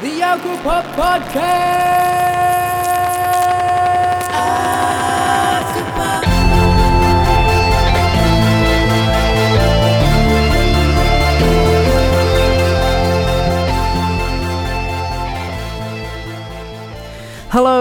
The Alcopop Podcast!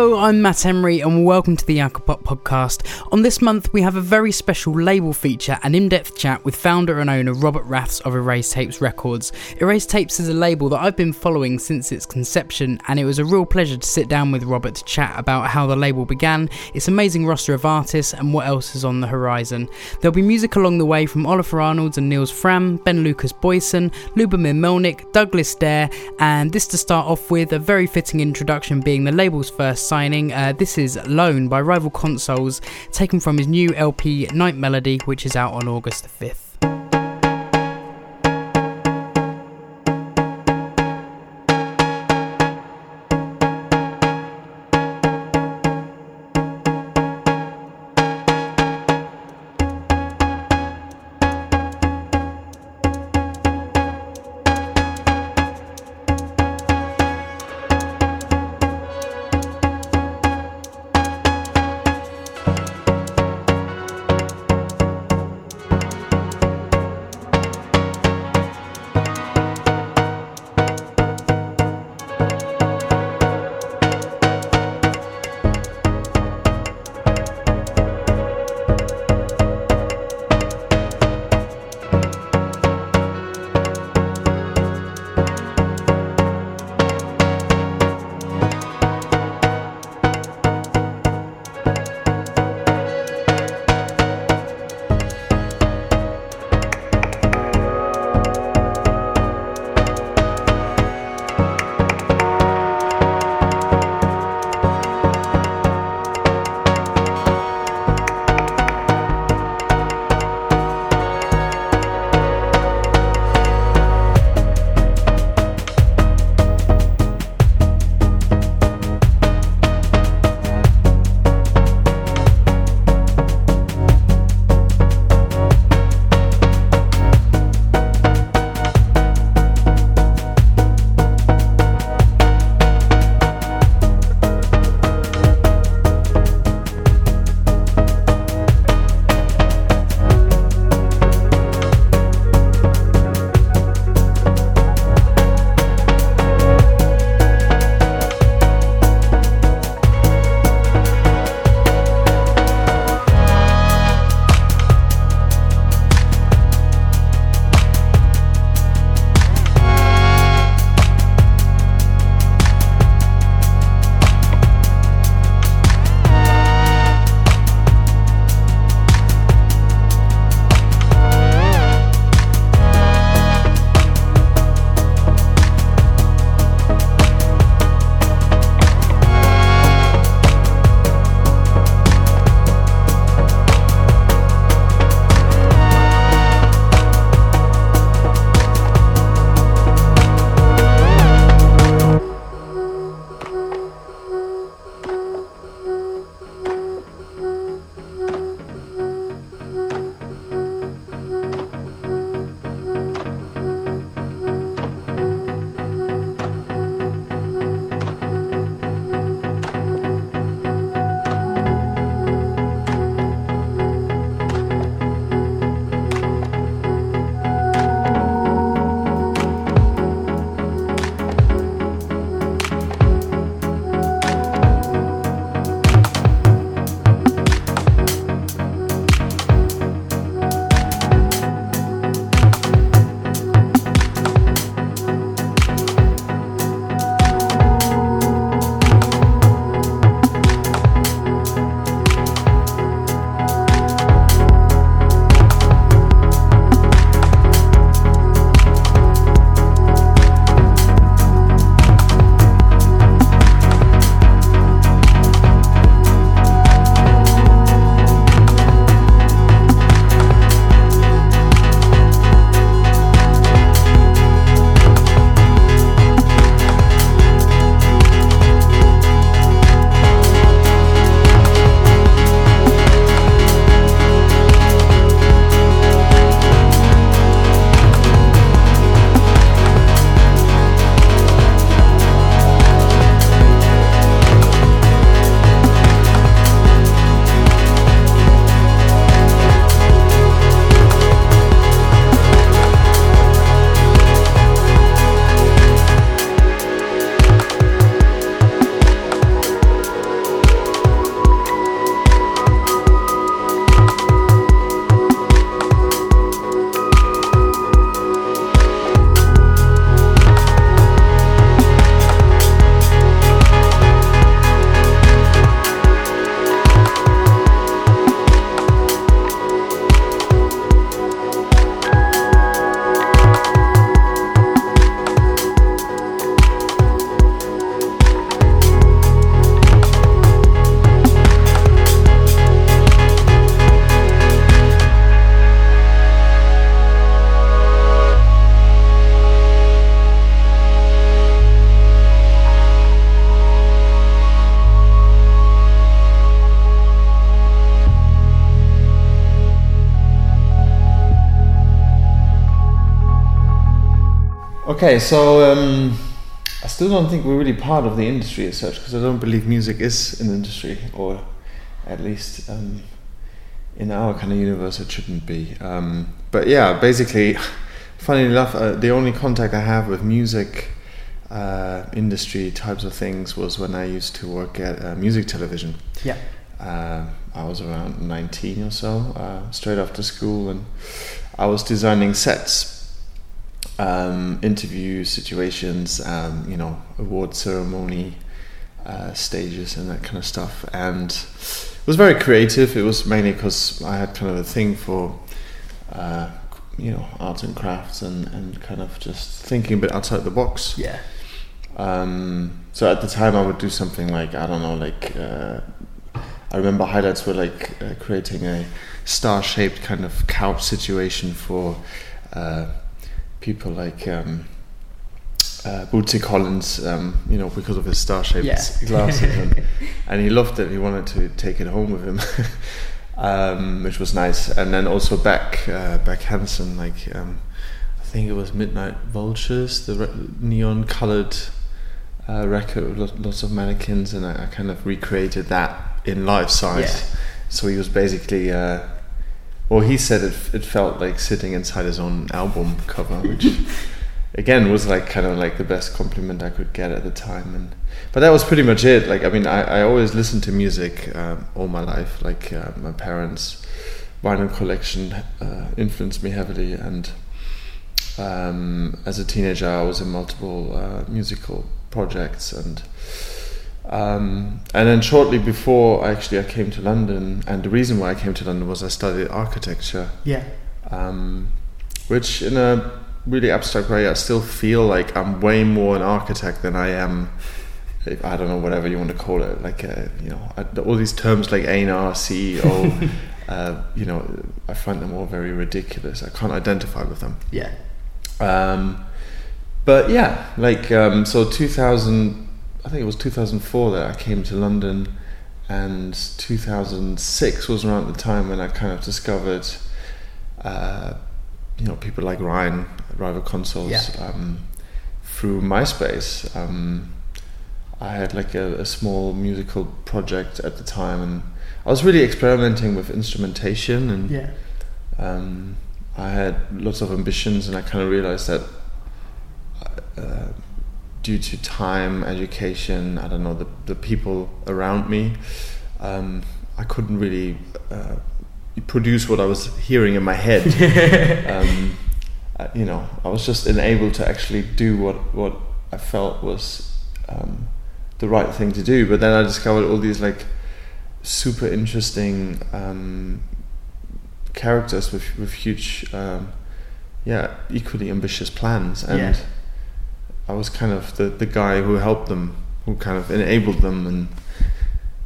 Hello, I'm Matt Emery, and welcome to the Alcopop podcast. On this month, we have a very special label feature and in depth chat with founder and owner Robert Raths of Erased Tapes Records. Erased Tapes is a label that I've been following since its conception, and it was a real pleasure to sit down with Robert to chat about how the label began, its amazing roster of artists, and what else is on the horizon. There'll be music along the way from Ólafur Arnalds and Nils Frahm, Ben Lukas Boysen, Lubomyr Melnyk, Douglas Dare, and this to start off with a very fitting introduction being the label's first Uh, this is Lone by Rival Consoles, taken from his new LP Night Melody, which is out on August the 5th. Okay, so um, I still don't think we're really part of the industry as such because I don't believe music is an industry, or at least um, in our kind of universe it shouldn't be. Um, but yeah, basically, funny enough, uh, the only contact I have with music uh, industry types of things was when I used to work at uh, music television. Yeah. Uh, I was around 19 or so, uh, straight after school, and I was designing sets um, interview situations, um, you know, award ceremony uh, stages and that kind of stuff. And it was very creative. It was mainly because I had kind of a thing for, uh, you know, arts and crafts and, and kind of just thinking a bit outside the box. Yeah. Um, so at the time, I would do something like I don't know, like uh, I remember highlights were like uh, creating a star-shaped kind of couch situation for uh, people like um, uh, Bootsy Collins, um, you know, because of his star-shaped Yeah. glasses, and, and he loved it. He wanted to take it home with him, um, which was nice. And then also back, uh, Beck Hansen, like um, I think it was Midnight Vultures, the re- neon-colored uh, record with lots of mannequins, and I, I kind of recreated that in life size. So he was basically. Uh, well, he said it, it felt like sitting inside his own album cover, which again was like kind of like the best compliment I could get at the time. And but that was pretty much it. Like I mean, I, I always listened to music um, all my life. Like uh, my parents' vinyl collection uh, influenced me heavily, and um, as a teenager, I was in multiple uh, musical projects and. Um, and then shortly before, actually, I came to London, and the reason why I came to London was I studied architecture, Yeah. um, which, in a really abstract way, I still feel like I'm way more an architect than I am. I don't know, whatever you want to call it, like uh, you know, I, all these terms like A&R, CEO, uh, you know, I find them all very ridiculous. I can't identify with them. Yeah. Um, but yeah, like um, so 2000, I think it was 2004 that I came to London, and 2006 was around the time when I kind of discovered, uh, you know, people like Ryan, Rival Consoles, Yeah. um, through MySpace. Um, I had like a, a small musical project at the time, and I was really experimenting with instrumentation and Yeah. um, I had lots of ambitions, and I kind of realized that uh, due to time, education, I don't know, the, the people around me, um, I couldn't really uh, produce what I was hearing in my head. um, uh, you know, I was just unable to actually do what, what I felt was um, the right thing to do. But then I discovered all these like super interesting um, characters with with huge, um, yeah, equally ambitious plans, and Yeah. I was kind of the the guy who helped them, who kind of enabled them, and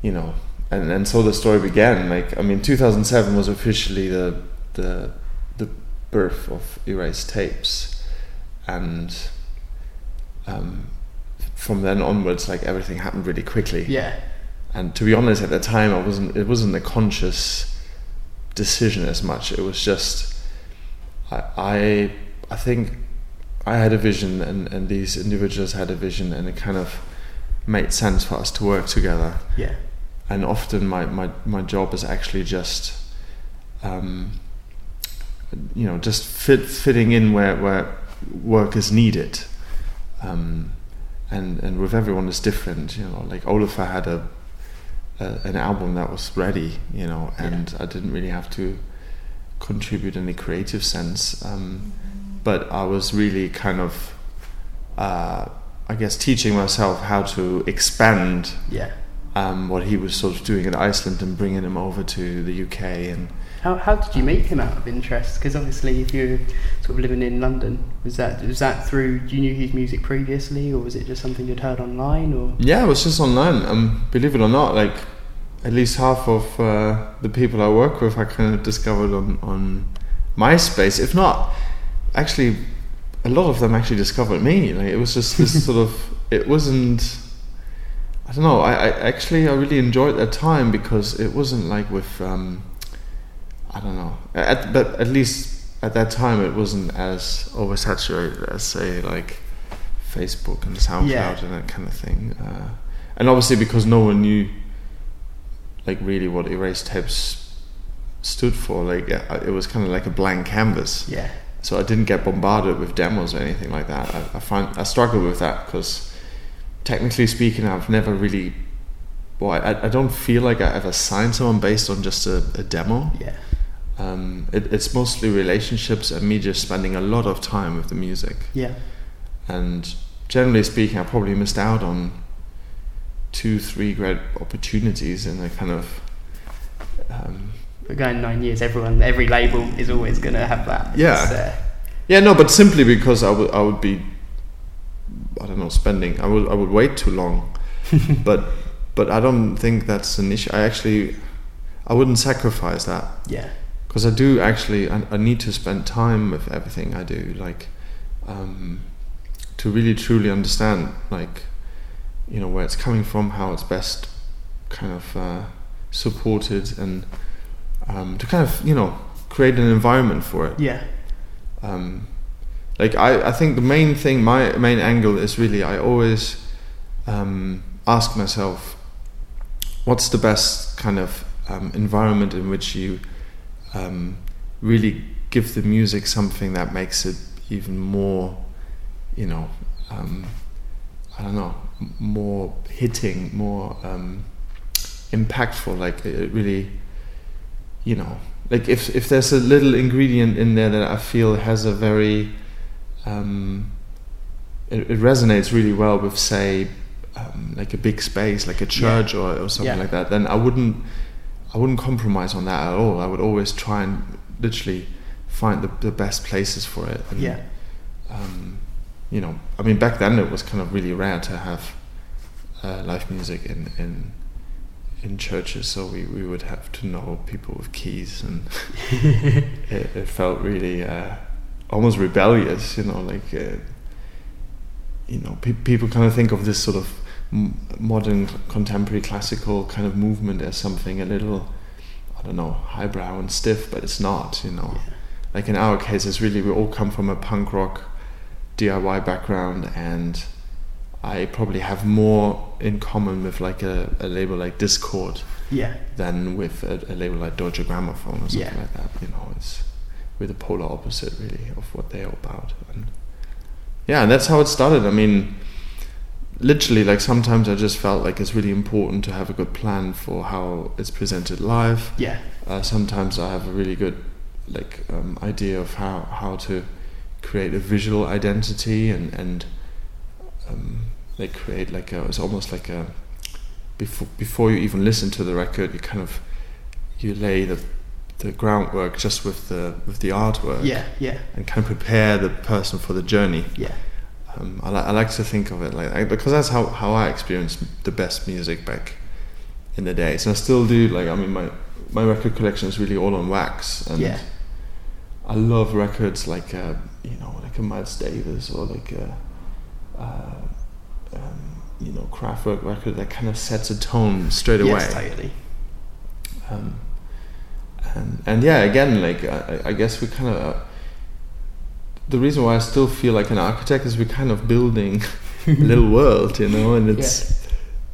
you know, and and so the story began. Like I mean, 2007 was officially the the the birth of Erased Tapes, and um, from then onwards, like everything happened really quickly Yeah. and to be honest at the time i wasn't it wasn't a conscious decision as much it was just i i, I think i had a vision and, and these individuals had a vision and it kind of made sense for us to work together. Yeah. and often my, my, my job is actually just um, you know just fit fitting in where, where work is needed. Um, and and with everyone is different you know like Olafur had a, a an album that was ready you know and I didn't really have to contribute in a creative sense. Um, but I was really kind of uh, I guess teaching myself how to expand Yeah. um, what he was sort of doing in Iceland and bringing him over to the UK and How, how did you meet him out of interest? Because obviously, if you're sort of living in London, was that was that through? You knew his music previously, or was it just something you'd heard online? Or yeah, it was just online. Um, believe it or not, like at least half of uh, the people I work with, I kind of discovered on on MySpace. If not, actually, a lot of them actually discovered me. Like it was just this sort of. It wasn't. I don't know. I, I actually I really enjoyed that time because it wasn't like with. Um, I don't know. At, but at least at that time it wasn't as oversaturated as say like Facebook and SoundCloud Yeah. and that kind of thing. Uh, and obviously because no one knew like really what Erased Tapes stood for, like uh, it was kind of like a blank canvas. Yeah. So I didn't get bombarded with demos or anything like that. I, I find I struggle with that because technically speaking, I've never really. Well, I, I don't feel like I ever signed someone based on just a, a demo. Yeah. Um, it, it's mostly relationships and me just spending a lot of time with the music. Yeah. And generally speaking, I probably missed out on two, three great opportunities in a kind of. Um, We're going nine years. Everyone, every label is always going to have that. Yeah. Uh, yeah, no, but simply because I would, I would be, I don't know, spending. I would, I would wait too long. but, but I don't think that's an issue. I actually, I wouldn't sacrifice that. yeah. because I do actually I, I need to spend time with everything I do like um, to really truly understand like you know where it's coming from how it's best kind of uh, supported and um, to kind of you know create an environment for it Yeah. um, like I, I think the main thing my main angle is really I always um, ask myself what's the best kind of um, environment in which you um, really give the music something that makes it even more you know um, I don't know more hitting more um, impactful like it really you know like if if there's a little ingredient in there that I feel has a very um, it, it resonates really well with say um, like a big space like a church or, or something Yeah. like that then I wouldn't I wouldn't compromise on that at all I would always try and literally find the, the best places for it and, Yeah. um, you know I mean back then it was kind of really rare to have uh, live music in in in churches so we, we would have to know people with keys and it, it felt really uh, almost rebellious you know like uh, you know pe- people kind of think of this sort of m- modern contemporary classical kind of movement as something a little I don't know highbrow and stiff but it's not you know. Like in our case it's really we all come from a punk rock DIY background and I probably have more in common with like a, a label like Dischord Yeah. than with a, a label like Deutsche Grammophon or something Yeah. like that. You know, it's we're the polar opposite really of what they're about. And yeah, and that's how it started. I mean, literally, like sometimes I just felt like it's really important to have a good plan for how it's presented live. Yeah. Uh, sometimes I have a really good like um, idea of how how to create a visual identity and and um, like create like a it's almost like a before before you even listen to the record you kind of you lay the the groundwork just with the with the artwork Yeah. Yeah. and kind of prepare the person for the journey Yeah. um, I, li- I like to think of it like that because that's how, how I experienced the best music back in the days, and I still do. Like I mean, my my record collection is really all on wax, and Yeah. I love records like uh, you know like a Miles Davis or like a uh, um, you know Kraftwerk record that kind of sets a tone straight away. Yes, totally. Um, and and yeah, again, like I, I guess we kind of uh, the reason why I still feel like an architect is we're kind of building a little world, you know, and it's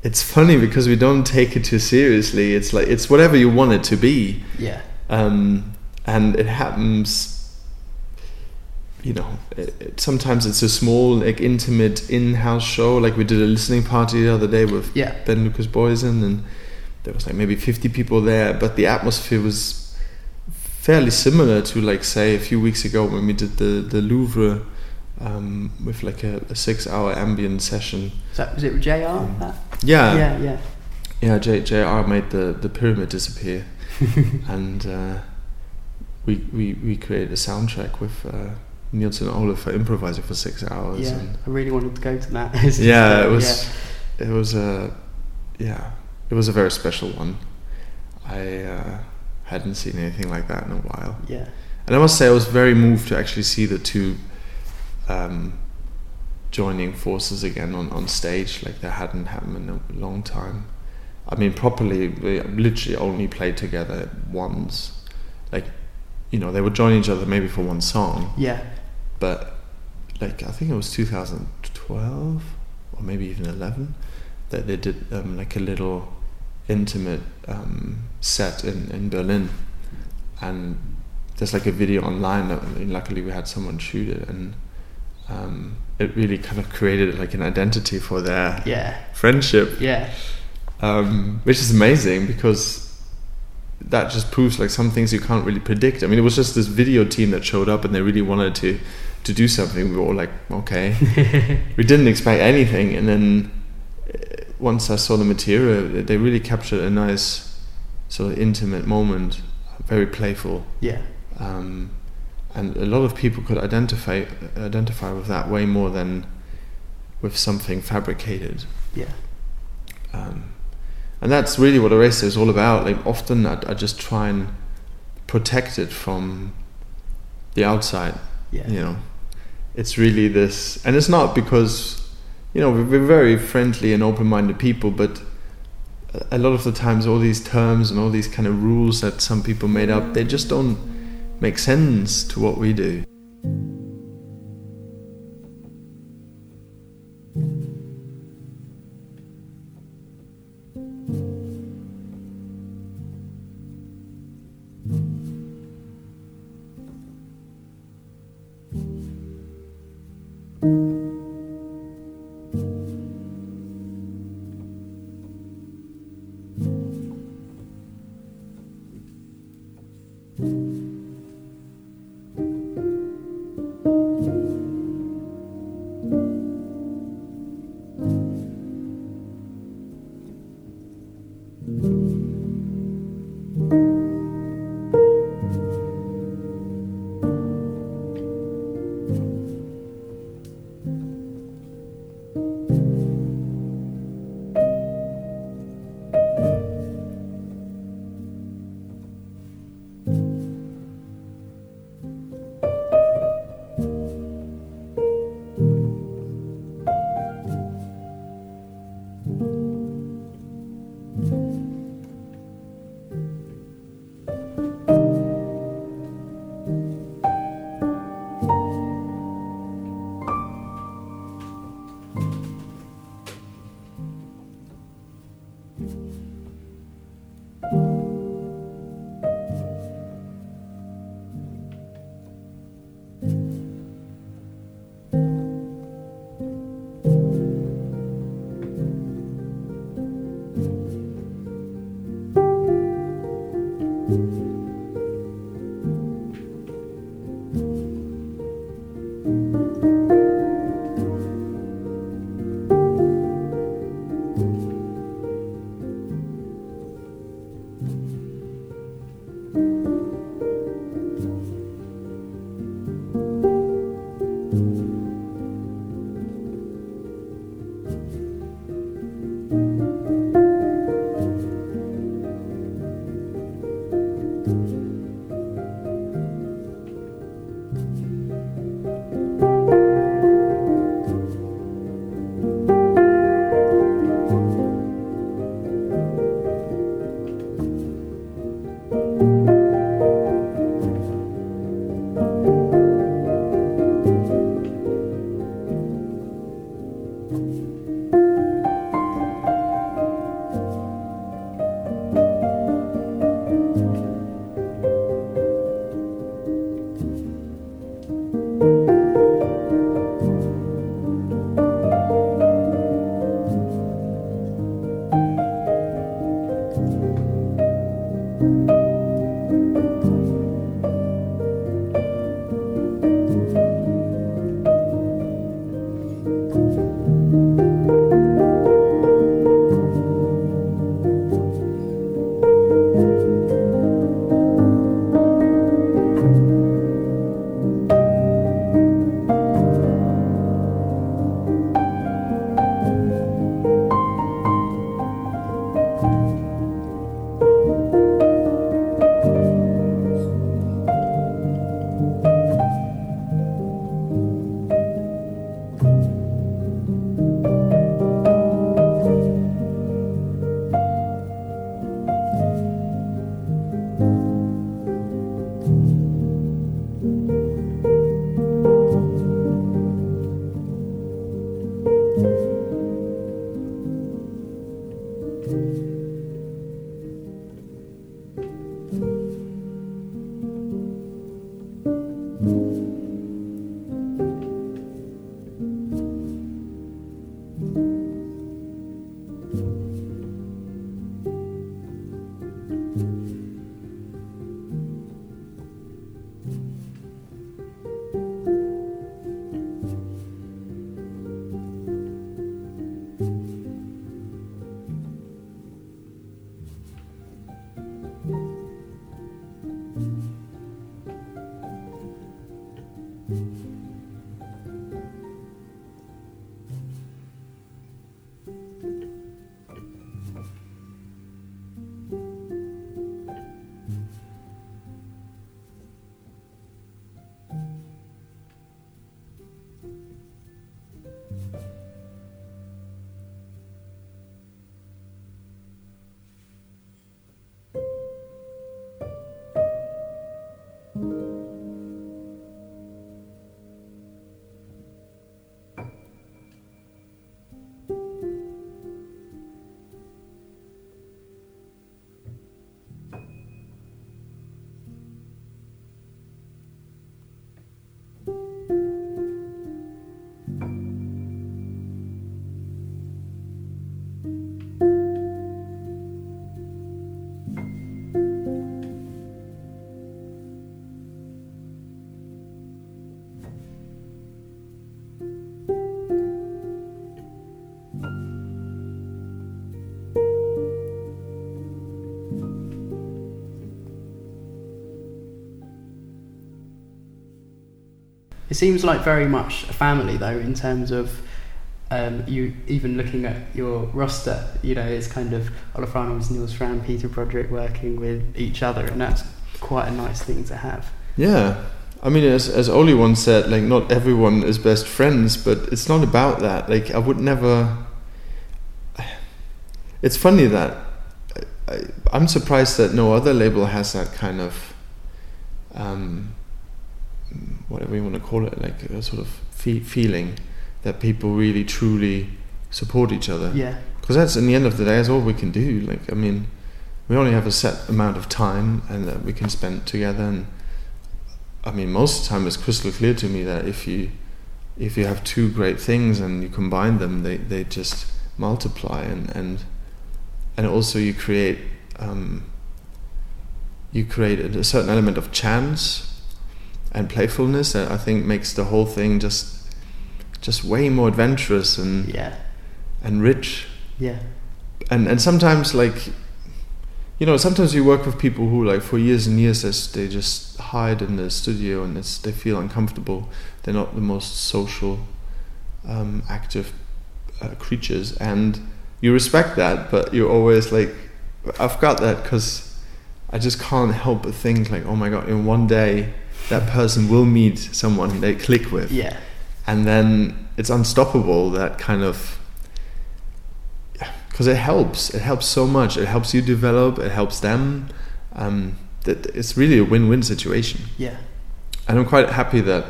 it's funny because we don't take it too seriously. It's like it's whatever you want it to be, Yeah. um, and it happens. You know, it, it, sometimes it's a small, like intimate in-house show. Like we did a listening party the other day with Yeah. Ben Lukas Boysen, and there was like maybe 50 people there, but the atmosphere was fairly similar to like say a few weeks ago when we did the the Louvre um, with like a, a six-hour ambient session. So was it with JR? that? Yeah, yeah. Yeah. yeah. J, JR made the the pyramid disappear, and uh, we we we created a soundtrack with. Uh, Nils and Ólafur improvising for six hours. Yeah. And I really wanted to go to that. Yeah, it was. It was a. Yeah, it was a very special one. I uh, hadn't seen anything like that in a while, Yeah. Yeah. and I must say I was very moved to actually see the two um, joining forces again on, on stage. Like that hadn't happened in a long time. I mean, properly, we literally only played together once, like you know, they would join each other maybe for one song, Yeah. But like I think it was 2012 or maybe even 11 that they did um, like a little intimate um, set in, in Berlin, and there's like a video online. That, and luckily, we had someone shoot it, and um, it really kind of created like an identity for their Yeah. friendship, Yeah. um, which is amazing because that just proves like some things you can't really predict. I mean, it was just this video team that showed up, and they really wanted to to do something. We were all like, okay, we didn't expect anything, and then uh, once I saw the material, they really captured a nice sort of intimate moment, very playful, Yeah. um, and a lot of people could identify identify with that way more than with something fabricated. Yeah. Um, and that's really what Eraser is all about. Like often, I, I just try and protect it from the outside. Yeah. You know, it's really this, and it's not because you know we're, very friendly and open-minded people, but a lot of the times, all these terms and all these kind of rules that some people made up, they just don't make sense to what we do. It seems like very much a family, though, in terms of um, you even looking at your roster. You know, it's kind of Ólafur Arnalds, Nils Frahm, Peter Broderick working with each other, and that's quite a nice thing to have. Yeah, I mean, as as Oli once said, like not everyone is best friends, but it's not about that. Like I would never. It's funny that I, am surprised that no other label has that kind of. Um, whatever you want to call it, like a sort of fe- feeling that people really truly support each other. Yeah. Because that's in the end of the day, that's all we can do. Like, I mean, we only have a set amount of time and that we can spend together. And I mean, most of the time, it's crystal clear to me that if you if you have two great things and you combine them, they, they just multiply and and and also you create um, you create a certain element of chance and playfulness I think makes the whole thing just just way more adventurous and yeah and rich. Yeah. And and sometimes like you know sometimes you work with people who like for years and years they just hide in the studio and they feel uncomfortable. They're not the most social, um, active uh, creatures, and you respect that, but you're always like, I've got that because I just can't help but think like, oh my god, in one day that person will meet someone they click with. Yeah. And then it's unstoppable that kind of because it helps. It helps so much. It helps you develop. It helps them. Um, that it's really a win-win situation. Yeah. And I'm quite happy that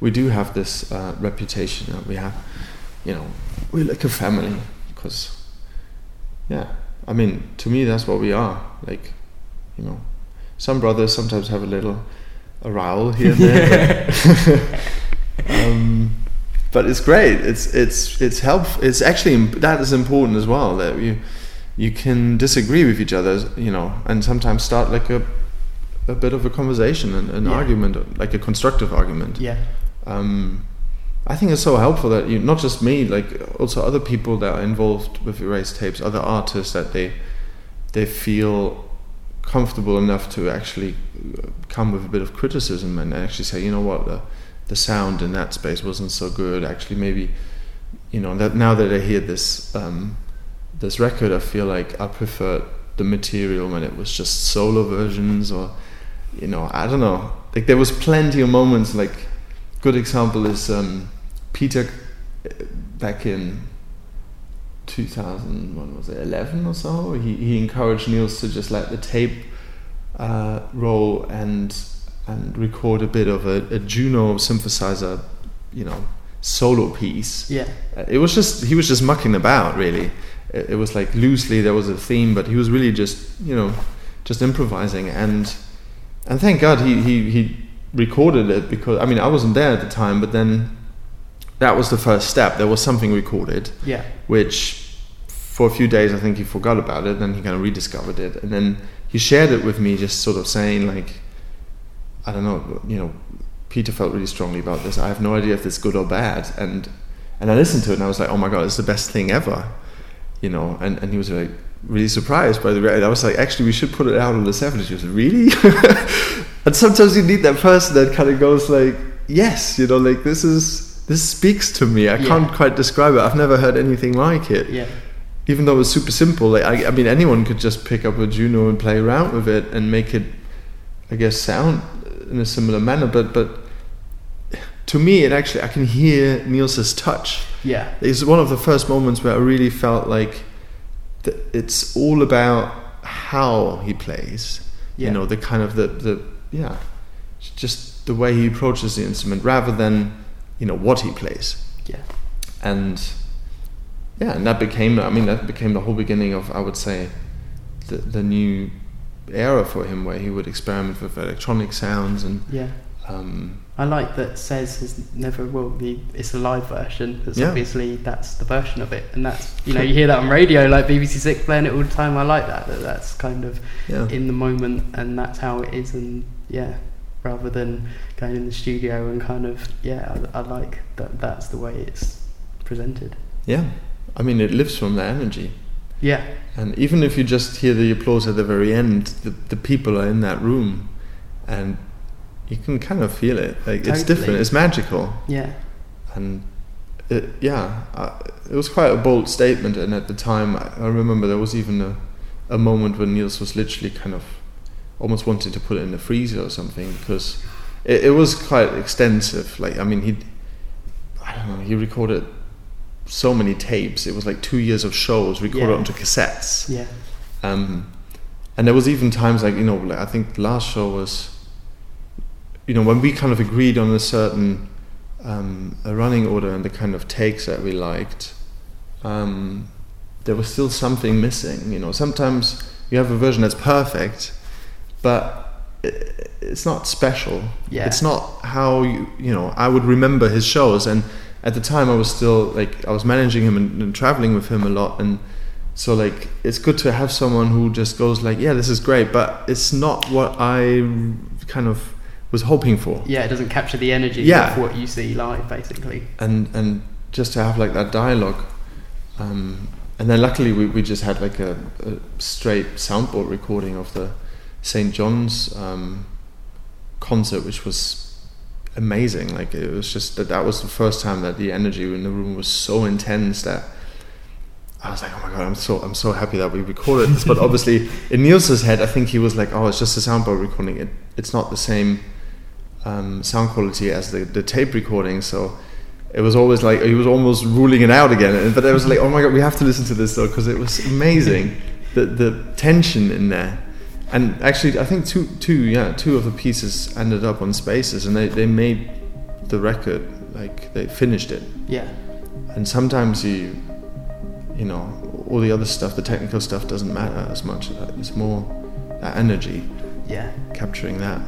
we do have this uh, reputation that we have. You know, we're like a family because, yeah. I mean, to me, that's what we are. Like, you know, some brothers sometimes have a little a row here and there. but, um, but it's great. It's it's it's helpful. It's actually that is important as well that you you can disagree with each other, you know, and sometimes start like a a bit of a conversation and an yeah. argument, like a constructive argument. Yeah. Um, I think it's so helpful that you, not just me, like also other people that are involved with erased tapes, other artists that they they feel comfortable enough to actually come with a bit of criticism and actually say, you know what, the, the sound in that space wasn't so good. Actually, maybe, you know, that now that I hear this um, this record, I feel like I prefer the material when it was just solo versions, or you know, I don't know. Like there was plenty of moments. Like good example is um, Peter uh, back in 2000 what was it 11 or so? He, he encouraged Nils to just let the tape uh, roll and and record a bit of a, a, Juno synthesizer you know solo piece. Yeah. Uh, it was just he was just mucking about really. It, it, was like loosely there was a theme but he was really just you know just improvising. And and thank God he he, he recorded it because I mean I wasn't there at the time but then that was the first step. There was something recorded, yeah, which for a few days I think he forgot about it. Then he kind of rediscovered it, and then he shared it with me, just sort of saying like, I don't know, you know, Peter felt really strongly about this. I have no idea if it's good or bad, and and I listened to it and I was like, oh my god, it's the best thing ever, you know. And and he was like really surprised by the record. I was like, actually, we should put it out on the seventies. He was like, really? and sometimes you need that person that kind of goes like, yes, you know, like this is this speaks to me. I yeah. can't quite describe it. I've never heard anything like it. Yeah. Even though it was super simple, like I, I mean, anyone could just pick up a Juno and play around with it and make it, I guess, sound in a similar manner. But but to me, it actually I can hear Nils's touch. Yeah. It's one of the first moments where I really felt like it's all about how he plays. Yeah. You know, the kind of the the yeah, just the way he approaches the instrument rather than you know what he plays. Yeah. And yeah, and that became I mean that became the whole beginning of I would say the the new era for him where he would experiment with electronic sounds and yeah. Um, I like that says has never will be. It's a live version. That's yeah. obviously that's the version of it, and that's you know you hear that on radio like BBC Six playing it all the time. I like that that that's kind of yeah. in the moment, and that's how it is, and yeah, rather than going in the studio and kind of yeah I, I, like that that's the way it's presented yeah I mean, it lives from the energy. Yeah. And even if you just hear the applause at the very end, the, the people are in that room, and you can kind of feel it. Like it's different. It's magical, Yeah. and it, yeah, uh, it was quite a bold statement. And at the time, I, I remember there was even a, a moment when Nils was literally kind of almost wanted to put it in the freezer or something because it, it was quite extensive. Like I mean, he, I don't know, he recorded so many tapes. It was like two years of shows recorded Yeah. onto cassettes. Yeah. Um, and there was even times like you know, like I think the last show was, you know, when we kind of agreed on a certain um, a running order and the kind of takes that we liked. Um, there was still something missing. You know, sometimes you have a version that's perfect, but it, it's not special. Yeah. It's not how you you know. I would remember his shows, and at the time I was still like I was managing him and, and traveling with him a lot, and so like it's good to have someone who just goes like, yeah, this is great, but it's not what I kind of was hoping for Yeah, it doesn't capture the energy Yeah. of what you see live, basically. and and just to have like that dialogue um, and then luckily we, we just had like a, a straight soundboard recording of the St. John's um, concert which was amazing. Like it was just that that was the first time that the energy in the room was so intense that I was like oh my god I'm so I'm so happy that we recorded this. But obviously in Nils's head I think he was like oh it's just a soundboard recording. It, it's not the same um, sound quality as the, the tape recording. So it was always like he was almost ruling it out again. But it was like oh my god we have to listen to this though because it was amazing. The the tension in there and actually I think two two yeah two of the pieces ended up on spaces and they, they made the record like they finished it Yeah. and sometimes you you know all the other stuff the technical stuff doesn't matter as much it's more that energy Yeah. capturing that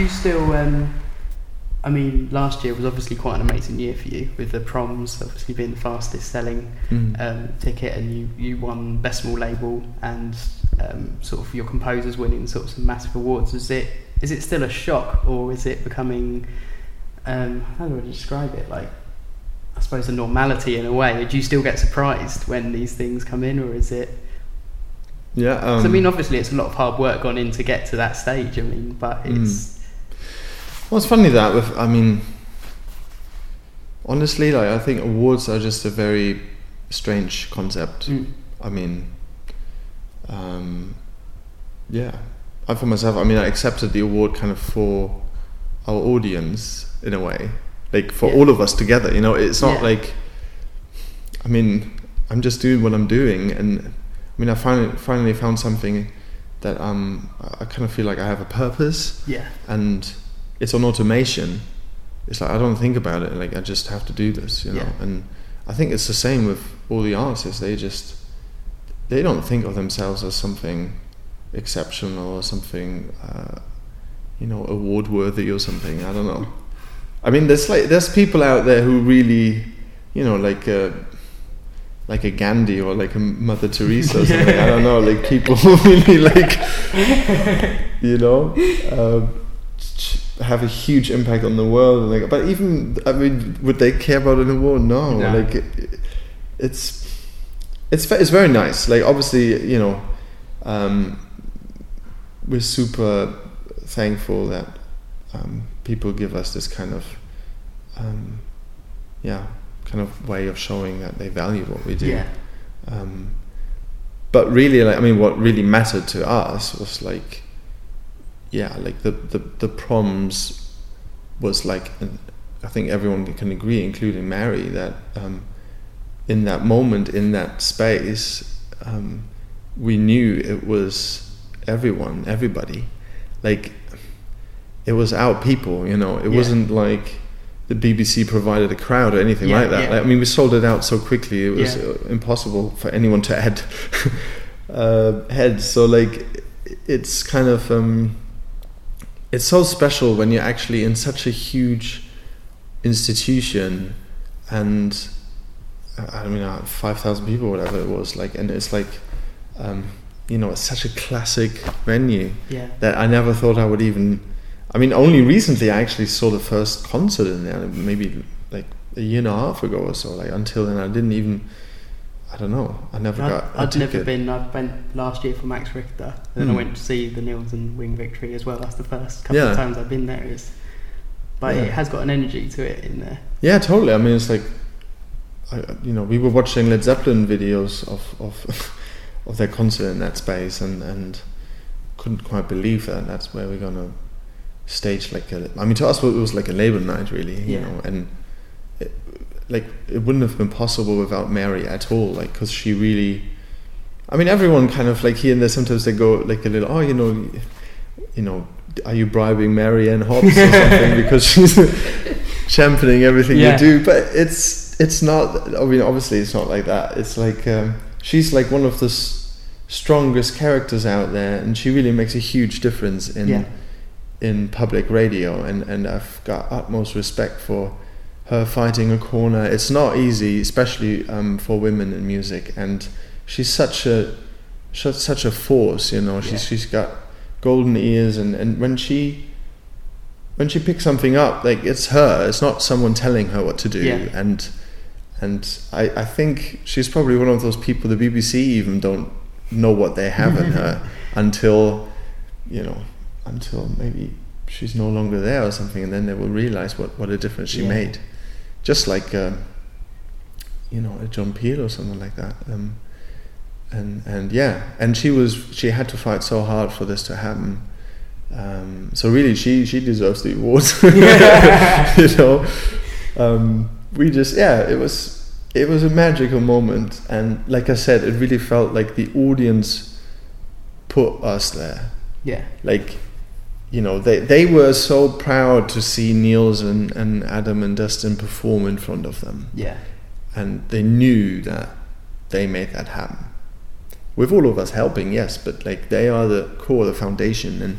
Do you, still? Um, I mean, last year was obviously quite an amazing year for you with the proms obviously being the fastest selling Mm. um, ticket, and you, you won best small label and um, sort of your composers winning sort of some massive awards. Is it is it still a shock or is it becoming? Um, how do I describe it? Like, I suppose a normality in a way. Do you still get surprised when these things come in, or is it? yeah. Um, I mean, obviously, it's a lot of hard work gone in to get to that stage. I mean, but Mm. Well, it's funny that with I mean, honestly, like I think awards are just a very strange concept. Mm. I mean, um, yeah. I for myself, I mean, I accepted the award kind of for our audience in a way, like for Yeah. all of us together. You know, it's not Yeah. like. I mean, I'm just doing what I'm doing, and I mean, I finally finally found something that um I kind of feel like I have a purpose yeah, and it's on automation. It's like I don't think about it. Like I just have to do this, you know. Yeah. And I think it's the same with all the artists. They just they don't think of themselves as something exceptional or something, uh, you know, award worthy or something. I don't know. I mean, there's like there's people out there who really, you know, like. Uh, like a Gandhi or like a Mother Teresa or something. I don't know, like people who really like, you know, uh, have a huge impact on the world. and Like, but even I mean, would they care about an award? No. No. Like, it, it's it's it's very nice. Like, obviously, you know, um, we're super thankful that um, people give us this kind of, um, yeah, kind of way of showing that they value what we do. yeah, Um, but really, like I mean, what really mattered to us was like, yeah, like the the, the proms was like, I think everyone can agree, including Mary, that um, in that moment, in that space, um, we knew it was everyone, everybody, like it was our people, you know. It Yeah. wasn't like the BBC provided a crowd or anything Yeah, like that. yeah. Like, I mean, we sold it out so quickly; it was uh, impossible for anyone to add uh, heads. So, like, it's kind of um, it's so special when you're actually in such a huge institution, and uh, I mean, uh, five thousand people, whatever it was, like, and it's like. Um, you know, it's such a classic venue yeah, that I never thought I would even. I mean, only recently I actually saw the first concert in there, maybe like a year and a half ago or so. Like until then, I didn't even. I don't know. I never got. I'd, a I'd never been. I went last year for Max Richter, and then I Hmm. went to see the Nils and Winged Victory as well. That's the first couple Yeah. of times I've been there. Is, but Yeah. it has got an energy to it in there. Yeah, totally. I mean, it's like, I, you know, we were watching Led Zeppelin videos of of of their concert in that space, and and couldn't quite believe that that's where we're gonna stage like a. I mean, to us it was like a labor night, really, you Yeah. know, and it, like it wouldn't have been possible without Mary at all, like because she really. I mean, everyone kind of like here and there. Sometimes they go like a little, oh, you know, you know, are you bribing Mary Anne Hobbs or something because she's championing everything Yeah. you do? But it's it's not. I mean, obviously, it's not like that. It's like um, she's like one of the s- strongest characters out there, and she really makes a huge difference in Yeah. in public radio. And and I've got utmost respect for her fighting a corner. It's not easy, especially um, for women in music, and she's such a such such a force. You know, she's Yeah. she's got golden ears, and and when she when she picks something up, like it's her. It's not someone telling her what to do, Yeah. and and I I think she's probably one of those people the BBC even don't know what they have in her until you know until maybe she's no longer there or something, and then they will realize what what a difference she Yeah. made. Just like um, you know a John Peel or something like that. Um, and and yeah, and she was she had to fight so hard for this to happen. Um, so really, she she deserves the award. you know, um, we just yeah, it was it was a magical moment, and like I said, it really felt like the audience put us there. Yeah, Like, you know, they they were so proud to see Nils and, and Adam and Dustin perform in front of them yeah, and they knew that they made that happen with all of us helping yes but like they are the core the foundation and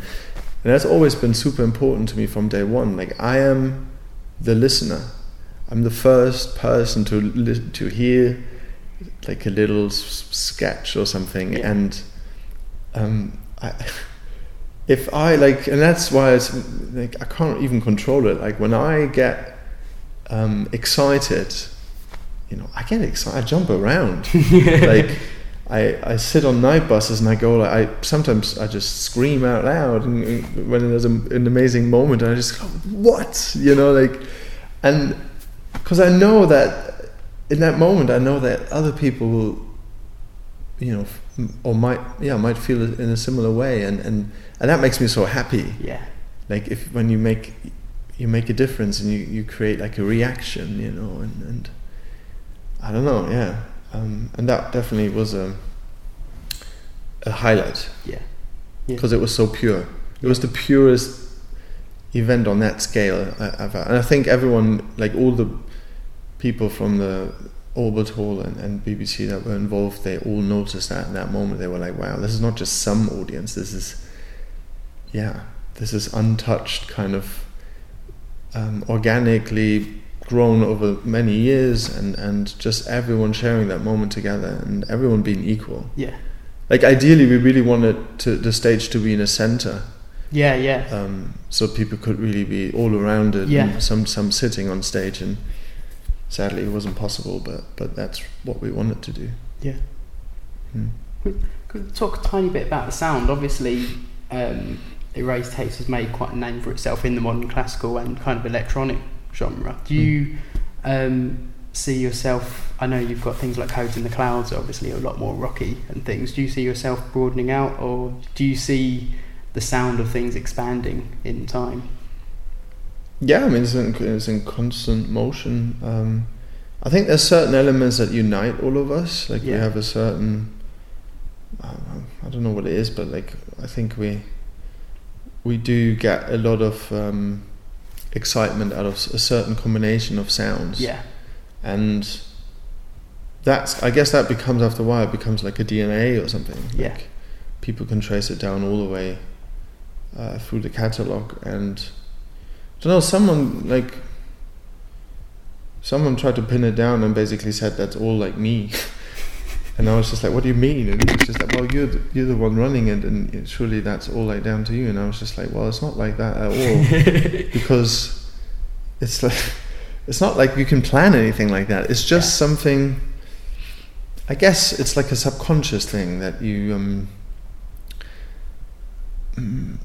and that's always been super important to me from day one. Like I am the listener. I'm the first person to li- to hear like a little s- sketch or something, Yeah. and um, I, if I like, and that's why it's like I can't even control it. Like when I get um, excited, you know, I get excited. I jump around. like I, I sit on night buses and I go like I sometimes I just scream out loud and, and when there's a, an amazing moment and I just go what you know like and because I know that in that moment I know that other people will you know or might yeah might feel it in a similar way and and and that makes me so happy. Yeah. like if when you make you make a difference and you, you create like a reaction you know and, and I don't know yeah. Um, and that definitely was a a highlight. Yeah. Yeah. because it was so pure. It was the purest event on that scale I, and I think everyone like all the people from the Albert Hall and, and BBC that were involved they all noticed that in that moment. They were like wow this is not just some audience. This is yeah this is untouched kind of um, organically grown over many years and, and just everyone sharing that moment together and everyone being equal Yeah. like ideally we really wanted to, the stage to be in a center Yeah. Yeah. um, so people could really be all around it Yeah. and some some sitting on stage and sadly it wasn't possible but but that's what we wanted to do Yeah. Hmm. Could we talk a tiny bit about the sound? Obviously, um, Erased Tapes has made quite a name for itself in the modern classical and kind of electronic genre. Do you um, see yourself? I know you've got things like Codes in the Clouds, obviously a lot more rocky and things. Do you see yourself broadening out, or do you see the sound of things expanding in time? yeah I mean it's in, it's in constant motion um, I think there's certain elements that unite all of us like we have a certain I don't know what it is but like I think we we do get a lot of um, excitement out of a certain combination of sounds Yeah, and that's I guess that becomes after a while it becomes like a DNA or something. Yeah. People can trace it down all the way uh, through the catalog, and I don't know. Someone like someone tried to pin it down and basically said that's all like me. And I was just like, "What do you mean?" And he was just like, "Well, you're the, you're the one running it, and surely that's all like down to you." And I was just like, "Well, it's not like that at all." because it's like it's not like you can plan anything like that. It's just Yeah. something. I guess it's like a subconscious thing that you um. mm,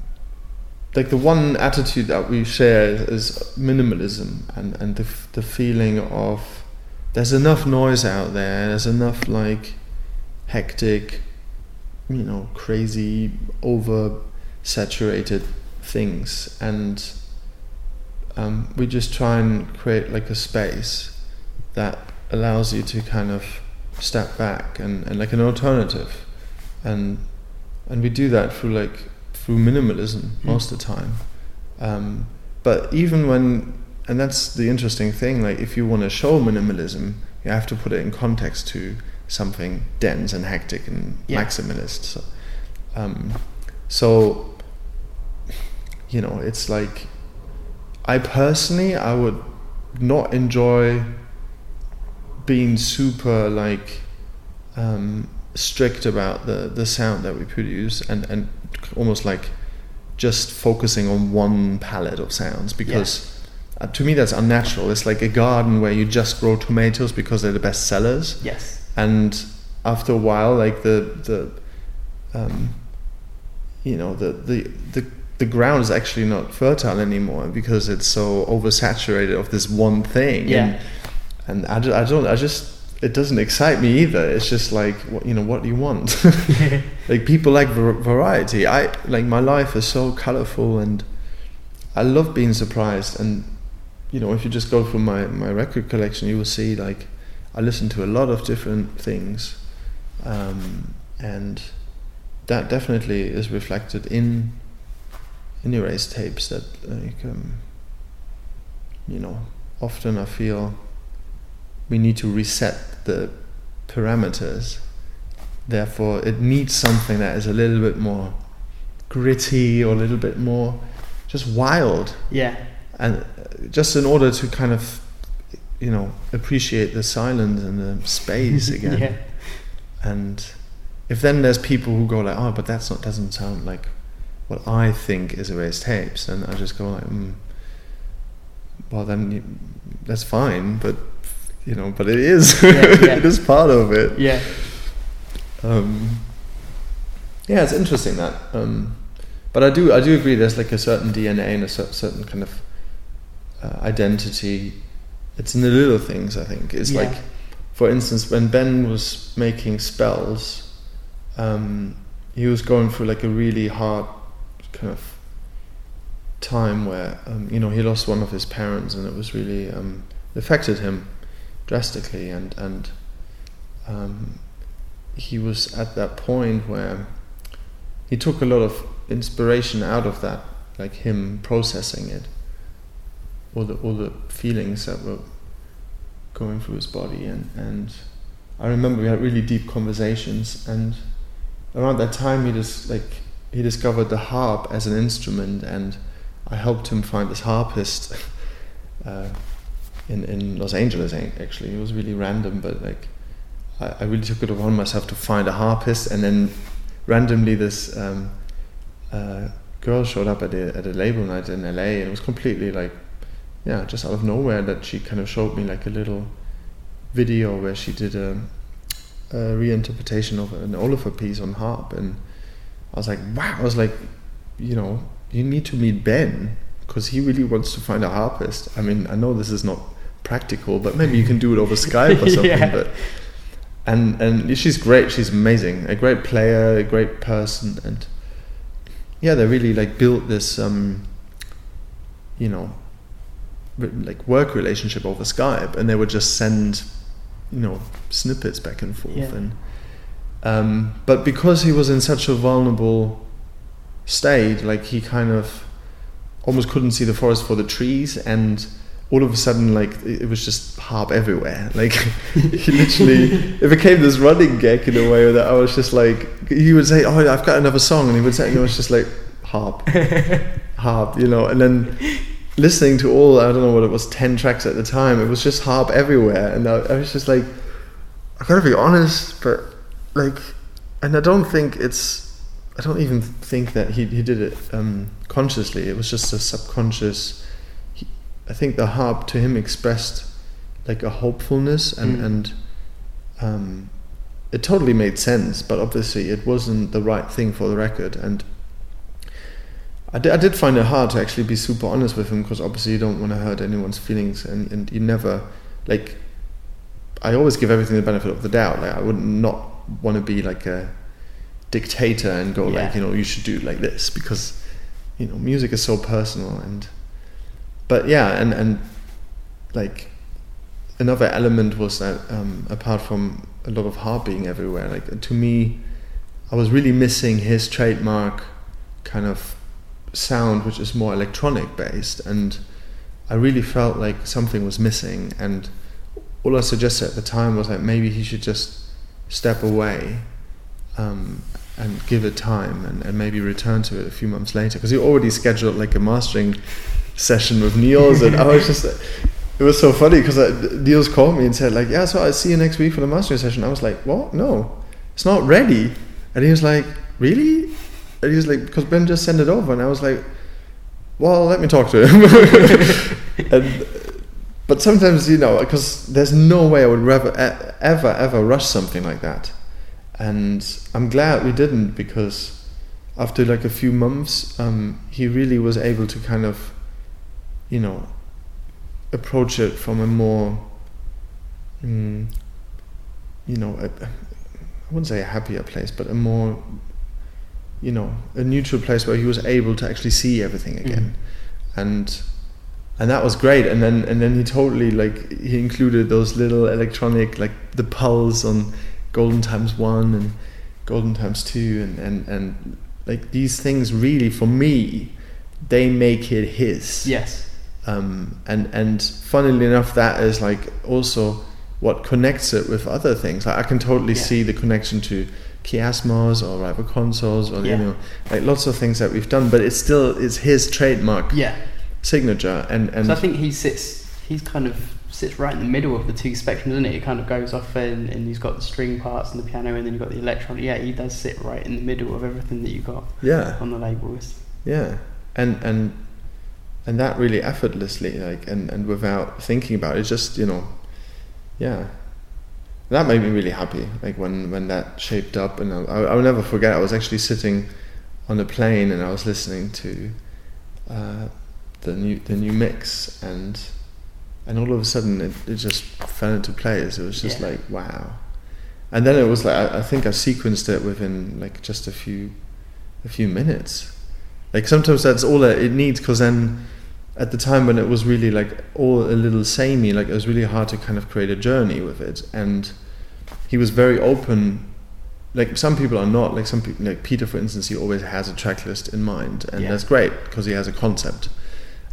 Like the one attitude that we share is minimalism and and the f- the feeling of there's enough noise out there. There's enough like hectic, you know, crazy, over saturated things. And um, we just try and create like a space that allows you to kind of step back and, and like an alternative. And and we do that through like through minimalism most of the time. Um, but even when and that's the interesting thing like if you want to show minimalism you have to put it in context to something dense and hectic and Yeah. maximalist so, um, so you know it's like I personally I would not enjoy being super like um, strict about the the sound that we produce and and almost like just focusing on one palette of sounds because uh, to me that's unnatural. It's like a garden where you just grow tomatoes because they're the best sellers. Yes, and after a while like the the um, you know the, the the the ground is actually not fertile anymore because it's so oversaturated of this one thing. Yeah, and, and I, I don't I just it doesn't excite me either. It's just like what you know what do you want? Like people like var- variety. I like my life is so colorful and I love being surprised and you know if you just go through my my record collection you will see like I listen to a lot of different things um, and that definitely is reflected in in erased tapes that like um, you know often I feel we need to reset the parameters therefore it needs something that is a little bit more gritty or a little bit more just wild Yeah. and uh, just in order to kind of you know appreciate the silence and the space again yeah. and if then there's people who go like oh but that's not doesn't sound like what i think is erased tapes and i just go like mm, well then you, that's fine but you know but it is Yeah, yeah. it is part of it Yeah. um, yeah, it's interesting that. Um, but I do I do agree. There's like a certain DNA and a cer- certain kind of uh, identity. It's in the little things. I think it's Yeah. like, for instance, when Ben was making spells, um, he was going through like a really hard kind of time where um, you know he lost one of his parents and it was really um, affected him drastically and and um, he was at that point where he took a lot of inspiration out of that, like him processing it, all the all the feelings that were going through his body, and and I remember we had really deep conversations, and around that time he just like he discovered the harp as an instrument, and I helped him find this harpist. Uh, in, in Los Angeles, actually, it was really random, but like I, really took it upon myself to find a harpist, and then randomly this um, uh, girl showed up at a at a label night in LA, and it was completely like, yeah, just out of nowhere that she kind of showed me like a little video where she did a, a reinterpretation of an Ólafur piece on harp, and I was like, wow, I was like, you know, you need to meet Ben because he really wants to find a harpist. I mean, I know this is not practical, but maybe you can do it over Skype or something, Yeah. but and and she's great. She's amazing. A great player, a great person, and yeah, they really like built this, um, you know, like work relationship over Skype, and they would just send, you know, snippets back and forth, Yeah. and um, but because he was in such a vulnerable state, like he kind of almost couldn't see the forest for the trees, and all of a sudden, like it was just harp everywhere. Like he literally, it became this running gag in a way that I was just like, he would say, "Oh, I've got another song," and he would say, and it was just like harp, harp, you know, and then. Listening to all, I don't know what it was, 10 tracks at the time, it was just harp everywhere. And I, I was just like, I gotta be honest, but like, and I don't think it's, I don't even think that he, he did it um, consciously. It was just a subconscious. He, I think the harp to him expressed like a hopefulness, and Mm. and um, it totally made sense. But obviously, it wasn't the right thing for the record. And I did, I did find it hard to actually be super honest with him because obviously you don't want to hurt anyone's feelings, and, and you never like. I always give everything the benefit of the doubt. Like I would not want to be like a dictator and go Yeah. like you know you should do it like this because you know music is so personal and but yeah and and like another element was that um, apart from a lot of harp being everywhere like to me I was really missing his trademark kind of sound which is more electronic based and I really felt like something was missing and all I suggested at the time was like maybe he should just step away um, and give it time and, and maybe return to it a few months later because he already scheduled like a mastering session with Nils and I was just it was so funny because Nils called me and said like yeah so I see you next week for the mastering session. I was like what? No. It's not ready. And he was like really and he was like because Ben just sent it over and I was like well let me talk to him. And but sometimes you know because there's no way I would ever ever ever rush something like that. And I'm glad we didn't because after like a few months um, he really was able to kind of you know approach it from a more mm, you know I wouldn't say a happier place but a more you know a neutral place where he was able to actually see everything again. And and that was great. And then and then he totally like he included those little electronic like the pulse on golden times one and golden times two and and and like these things really for me they make it his. Yes. um, and and funnily enough that is like also what connects it with other things. Like I can totally Yeah. see the connection to Kiasmos or rival consoles or Yeah. you know like lots of things that we've done but it's still it's his trademark Yeah. signature and and So I think he sits. He's kind of sits right in the middle of the two spectrums, isn't it? It kind of goes off, and, and he's got the string parts and the piano, and then you've got the electronic. Yeah, he does sit right in the middle of everything that you got yeah on the labels. yeah and and and that really effortlessly like and and without thinking about it just you know yeah that made me really happy like when when that shaped up and I, I'll never forget i was actually sitting on a plane and i was listening to uh, the new the new mix and and all of a sudden it, it just fell into place. It was just Yeah. like wow. And then it was like I, I think i sequenced it within like just a few a few minutes. Like sometimes that's all that it needs because then at the time when it was really like all a little samey like it was really hard to kind of create a journey with it. And he was very open. Like some people are not. Like some people like peter for instance he always has a track list in mind and Yeah. that's great because he has a concept.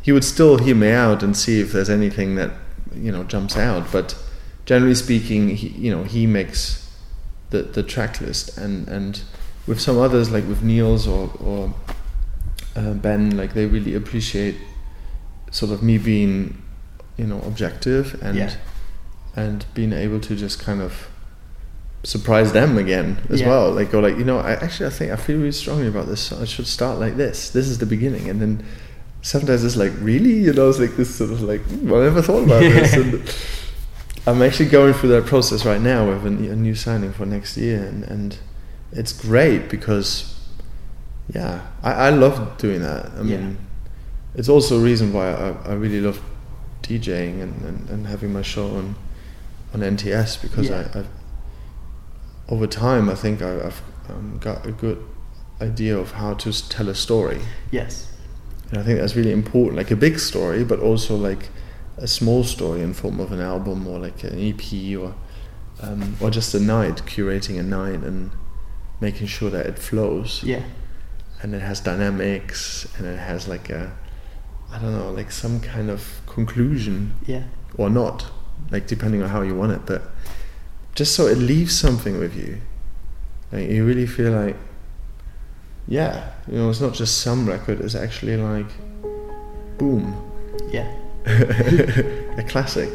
He would still hear me out and see if there's anything that you know jumps out but generally speaking he you know he makes the the track list. And and with some others like with Nils or or uh, Ben like they really appreciate sort of me being you know objective and Yeah. and being able to just kind of surprise them again as Yeah. well. Like go like you know I actually I think I feel really strongly about this. So I should start like this. This is the beginning. And then sometimes it's like really? You know it's like this sort of like "Hmm, I never thought about this. And I'm actually going through that process right now with a new signing for next year. And, and it's great because yeah I, I love doing that. I Yeah. It's also a reason why I, I really love DJing and, and, and having my show on on NTS because Yeah. I, I've over time I think I, I've um, got a good idea of how to tell a story Yes. and I think that's really important, like a big story, but also like a small story in form of an album or like an EP or um, or just a night, curating a night and making sure that it flows Yeah. and it has dynamics and it has like a I don't know, like some kind of conclusion Yeah. or not, like depending on how you want it, but just so it leaves something with you. Like you really feel like, yeah, you know, it's not just some record; it's actually like, boom, Yeah. a classic.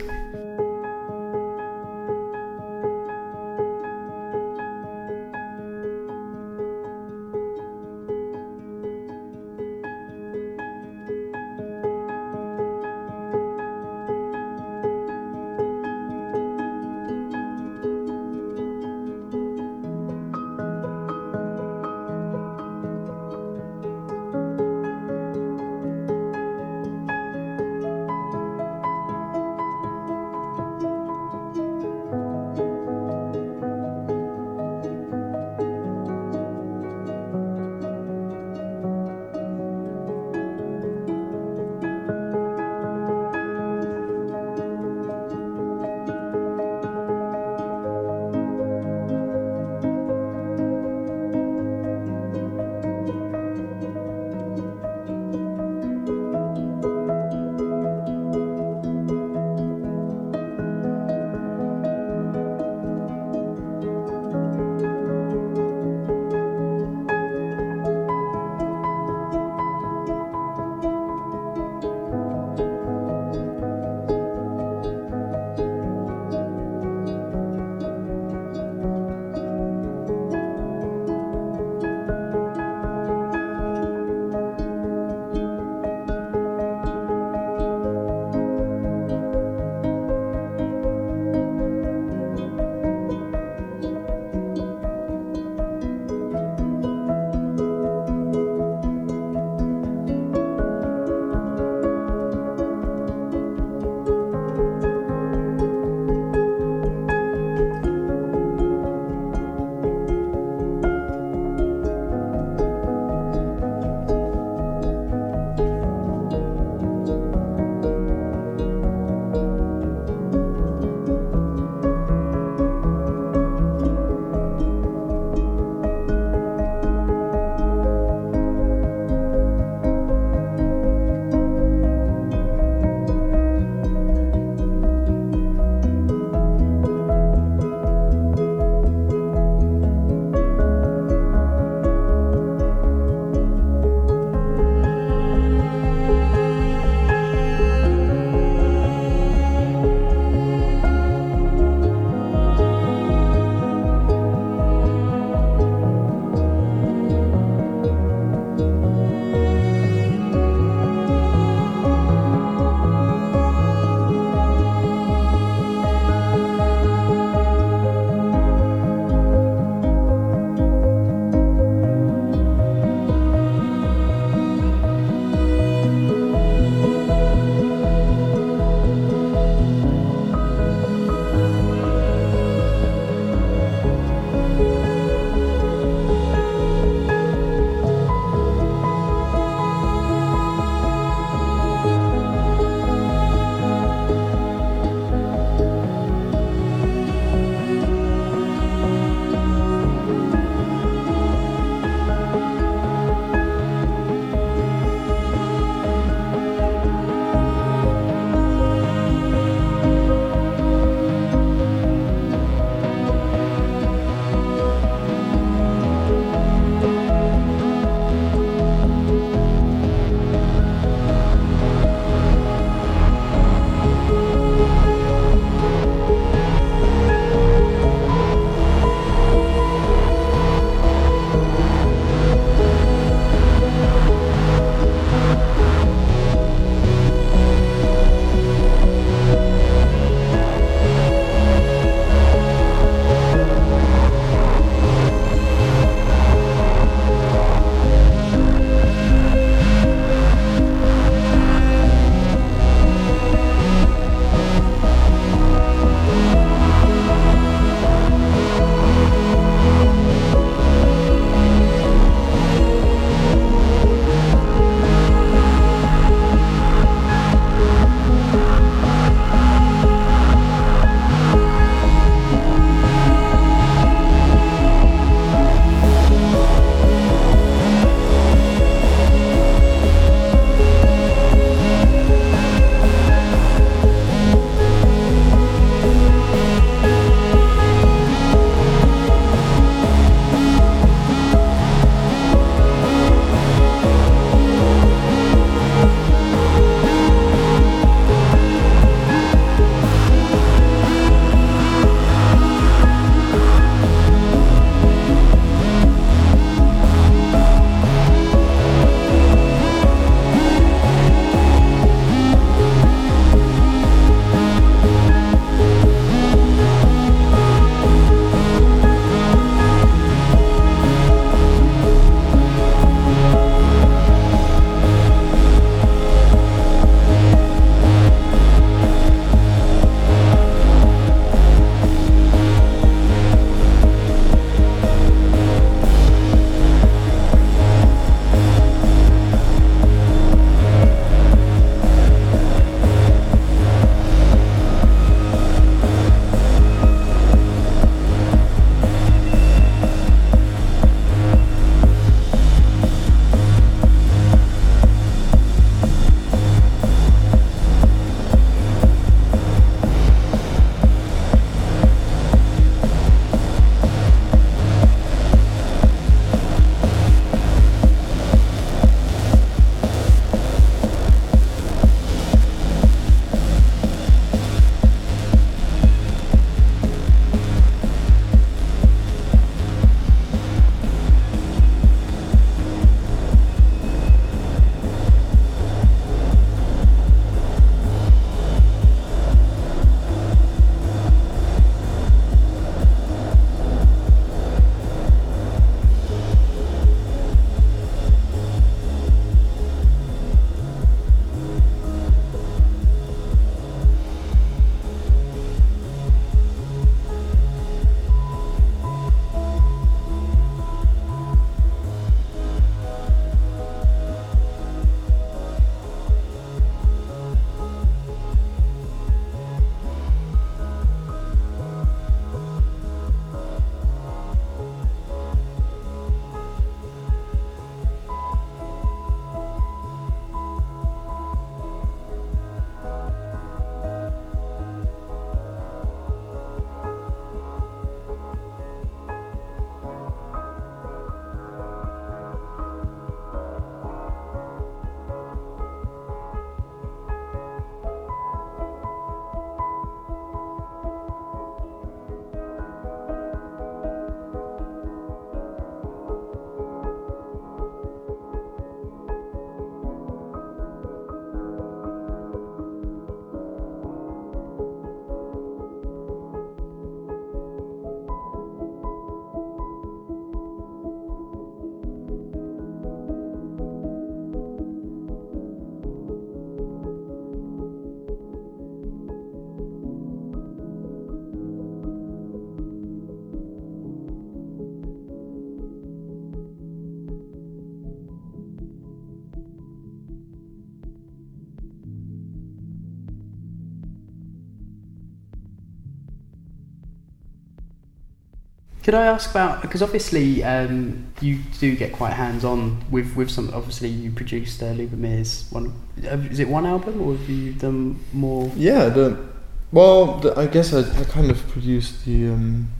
Could I ask about because obviously um, you do get quite hands on with with some. Obviously, you produced uh, Lubomyr's one. Is it one album or have you done more? Yeah, the well, the, I guess I, I kind of produced the um,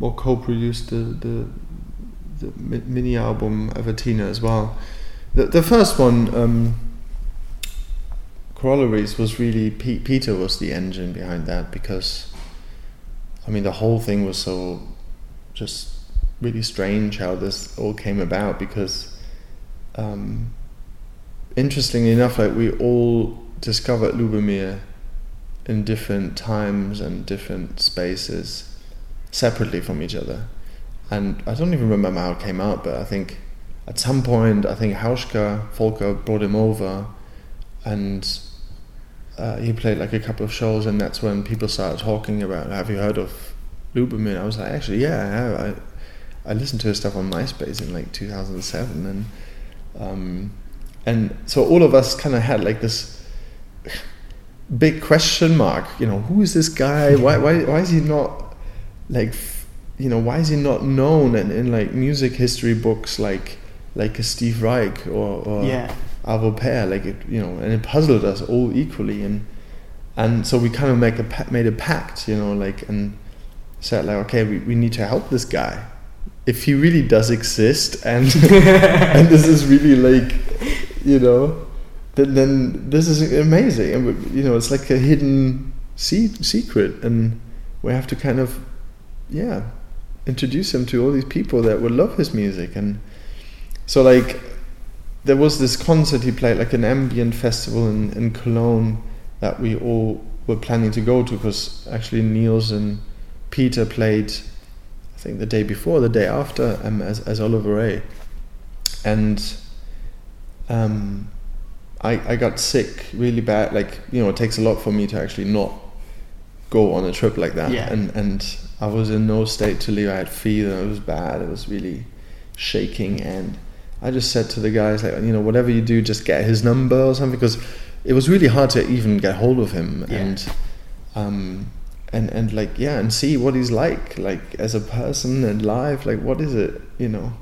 or co-produced the the, the mini album Evertina as well. The the first one, um, Corollaries, was really Pe- Peter was the engine behind that because, I mean, the whole thing was so just really strange how this all came about because. Um, interestingly enough, like we all discovered Lubomyr in different times and different spaces, separately from each other. And I don't even remember how it came out, but I think at some point, I think Hauschka Volker brought him over, and uh, he played like a couple of shows, and that's when people started talking about, "Have you heard of Lubomyr?" I was like, "Actually, yeah, I. I, I listened to his stuff on MySpace in like 2007, and." Um, and so all of us kind of had like this big question mark you know who is this guy why why why is he not like you know why is he not known in, in like music history books like like a Steve Reich or, or Yeah. Arvo Pärt like it you know and it puzzled us all equally and and so we kind of make a made a pact you know like and said like okay we, we need to help this guy. If he really does exist and and this is really like you know then, then this is amazing. And you know it's like a hidden se- secret. And we have to kind of yeah introduce him to all these people that would love his music. And so like there was this concert he played like an ambient festival in, in Cologne that we all were planning to go to because actually Nils and Peter played I think the day before the day after um, as, as Oliveray. And um, I, I got sick really bad like you know it takes a lot for me to actually not go on a trip like that. Yeah. and and I was in no state to leave. I had fever it was bad it was really shaking. And I just said to the guys like you know whatever you do just get his number or something because it was really hard to even get hold of him. Yeah. and um and and like yeah and see what he's like like as a person and live like what is it you know?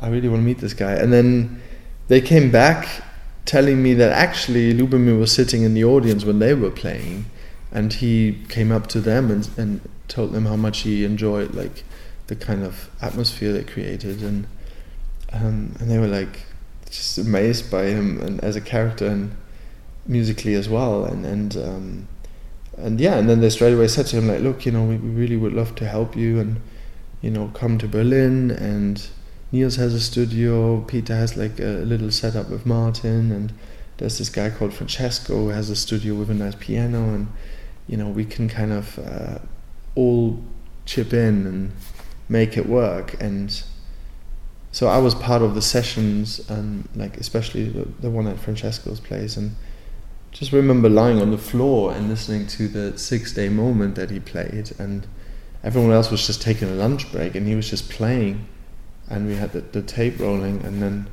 I really want to meet this guy. And then they came back telling me that actually Lubomyr was sitting in the audience when they were playing and he came up to them and, and told them how much he enjoyed like the kind of atmosphere they created. And um, and they were like just amazed by him and as a character and musically as well. And and um, and yeah and then they straight away said to him like look you know we, we really would love to help you and you know come to Berlin. And Nils has a studio Peter has like a little setup with Martin and there's this guy called Francesco who has a studio with a nice piano and you know we can kind of uh, all chip in and make it work. And so I was part of the sessions and like especially the, the one at Francesco's place and just remember lying on the floor and listening to the six day moment that he played and everyone else was just taking a lunch break and he was just playing and we had the, the tape rolling and then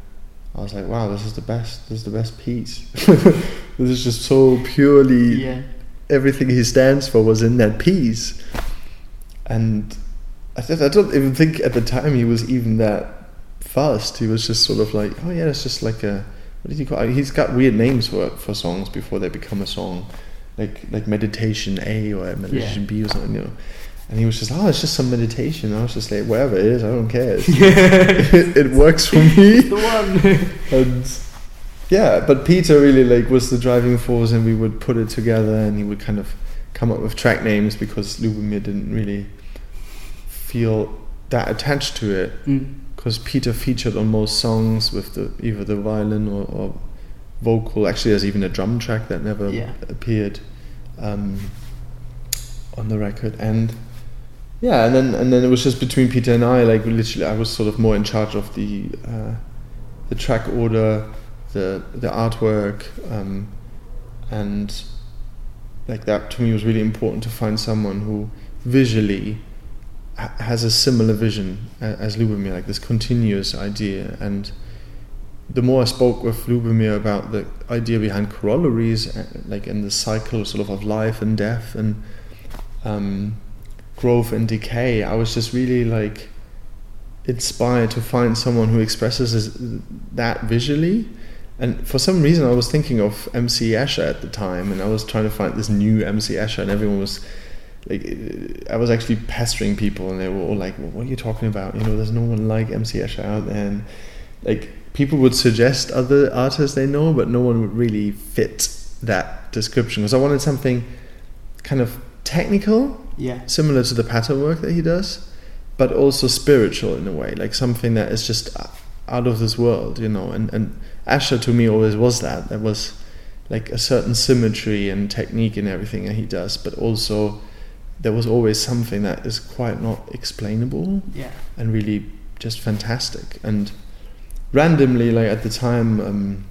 I was like wow this is the best this is the best piece this is just so purely Yeah. everything he stands for was in that piece. And I, th- I don't even think at the time he was even that fast. He was just sort of like, oh yeah, it's just like a what did he call? It? He's got weird names for for songs before they become a song, like like meditation A or meditation Yeah. B or something. You know. And he was just, oh, it's just some meditation. I was just like, whatever it is, I don't care. it, it works for me the one. and yeah, but Peter really like was the driving force, and we would put it together, and he would kind of come up with track names because Lubomyr didn't really feel that attached to it Mm. Because Peter featured on most songs with the either the violin or, or vocal. Actually, there's even a drum track that never Yeah. appeared um, on the record, and yeah, and then and then it was just between Peter and I. Like literally, I was sort of more in charge of the uh, the track order, the the artwork, um, and like that to me was really important to find someone who visually has a similar vision as Lubomyr, like this continuous idea. And the more I spoke with Lubomyr about the idea behind corollaries, uh, like in the cycle sort of of life and death, and um, growth and decay, I was just really like inspired to find someone who expresses that visually. And for some reason, I was thinking of MC Escher at the time, and I was trying to find this new MC Escher, and everyone was like, uh, I was actually pestering people, and they were all like, well, "What are you talking about? You know, there's no one like MC Escher out there." And like, people would suggest other artists they know, but no one would really fit that description because I wanted something kind of technical, Yeah. similar to the pattern work that he does, but also spiritual in a way, like something that is just out of this world, you know. And and Escher to me always was that. There was like a certain symmetry and technique in everything that he does, but also there was always something that is quite not explainable Yeah. and really just fantastic. And randomly, like at the time, um,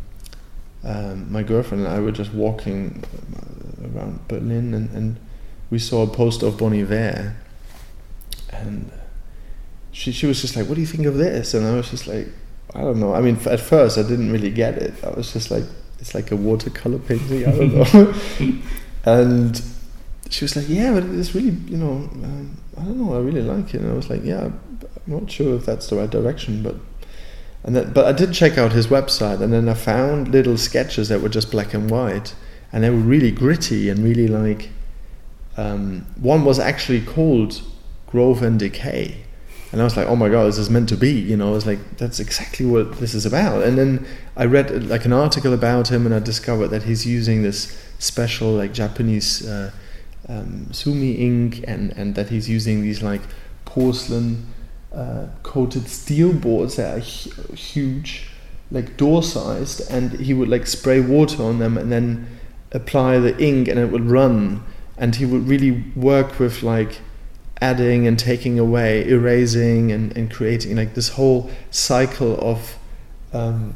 um, my girlfriend and I were just walking uh, around Berlin, and, and we saw a poster of Bon Iver, and she she was just like, "What do you think of this?" And I was just like, "I don't know." I mean, f- at first, I didn't really get it. I was just like, "It's like a watercolor painting." I don't know. and she was like, "Yeah, but it's really, you know, um, I don't know. I really like it." And I was like, "Yeah, I'm not sure if that's the right direction, but." And then, but I did check out his website, and then I found little sketches that were just black and white, and they were really gritty and really like. Um, one was actually called Growth and Decay, and I was like, "Oh my god, this is meant to be." You know, I was like, "That's exactly what this is about." And then I read like an article about him, and I discovered that he's using this special like Japanese uh, um, sumi ink, and and that he's using these like porcelain uh, coated steel boards that are hu- huge, like door sized, and he would like spray water on them and then apply the ink, and it would run. And he would really work with like adding and taking away, erasing and, and creating like this whole cycle of um,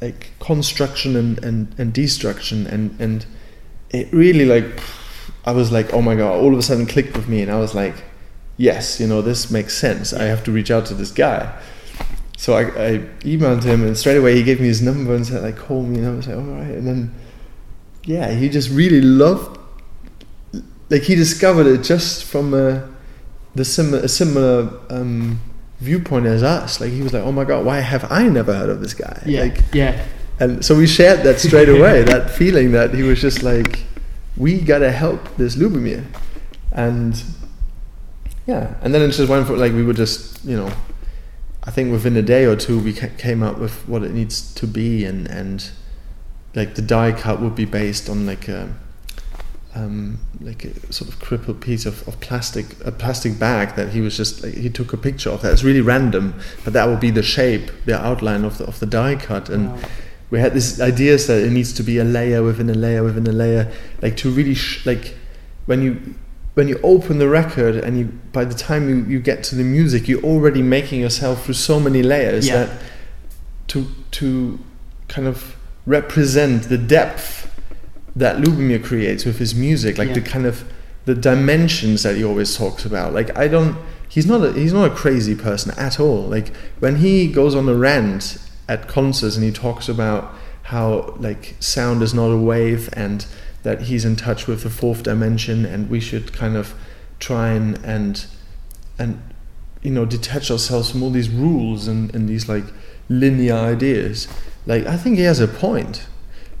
like construction and, and, and destruction and, and it really like I was like, oh my god, all of a sudden clicked with me and I was like, yes, you know, this makes sense. I have to reach out to this guy. So I, I emailed him and straight away he gave me his number and said like call me and I was like, all right. And then yeah, he just really loved like he discovered it just from a the similar a similar um, viewpoint as us. Like he was like, "Oh my god, why have I never heard of this guy?" Yeah. Like, yeah. and so we shared that straight away. that feeling that he was just like, "We gotta help this Lubomyr," and yeah, and then it just went for like we were just you know, I think within a day or two we ca- came up with what it needs to be, and and like the die cut would be based on like a um, like a sort of crippled piece of, of plastic, a plastic bag that he was just like, he took a picture of. that That's really random, but that would be the shape, the outline of the of the die cut, and Wow. We had this idea that it needs to be a layer within a layer within a layer, like to really sh- like when you when you open the record and you by the time you, you get to the music, you're already making yourself through so many layers Yeah. that to to kind of represent the depth that Lubomyr creates with his music, like Yeah. the kind of the dimensions that he always talks about. Like I don't, he's not a he's not a crazy person at all. Like when he goes on a rant at concerts and he talks about how like sound is not a wave and that he's in touch with the fourth dimension and we should kind of try and and and you know detach ourselves from all these rules and, and these like linear ideas like i think he has a point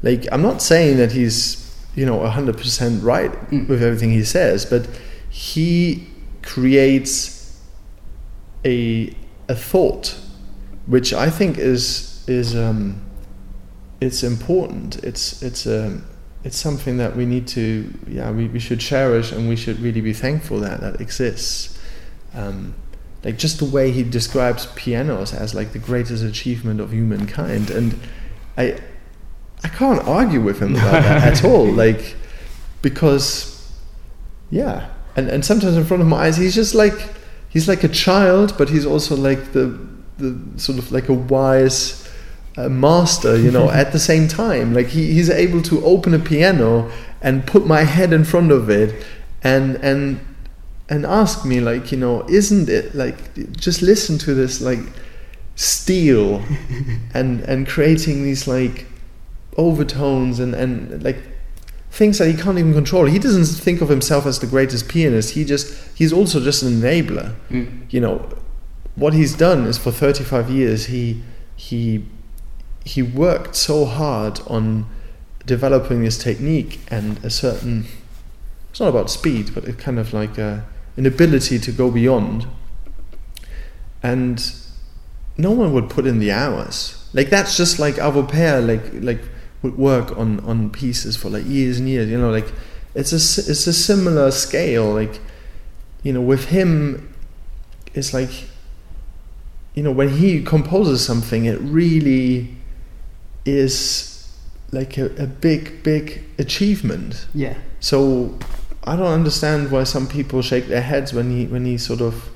like i'm not saying that he's you know 100% right Mm. with everything he says but he creates a a thought which i think is is um it's important. It's it's um it's something that we need to yeah we, we should cherish and we should really be thankful that that exists. Um, like just the way he describes pianos as like the greatest achievement of humankind and i i can't argue with him about that at all like because yeah. And and sometimes in front of my eyes he's just like he's like a child but he's also like the the sort of like a wise uh, master you know at the same time like he, he's able to open a piano and put my head in front of it and and and ask me like you know isn't it like just listen to this like steel and and creating these like overtones and and like things that he can't even control. He doesn't think of himself as the greatest pianist. He just he's also just an enabler. Mm. You know, what he's done is for 35 years he he he worked so hard on developing this technique and a certain it's not about speed, but it kind of like a, an ability to go beyond. And no one would put in the hours. Like that's just like Arvo Pärt, like like would work on on pieces for like years and years. You know, like it's a it's a similar scale. Like you know, with him, it's like you know when he composes something, it really is like a, a big big achievement. Yeah. So I don't understand why some people shake their heads when he when he sort of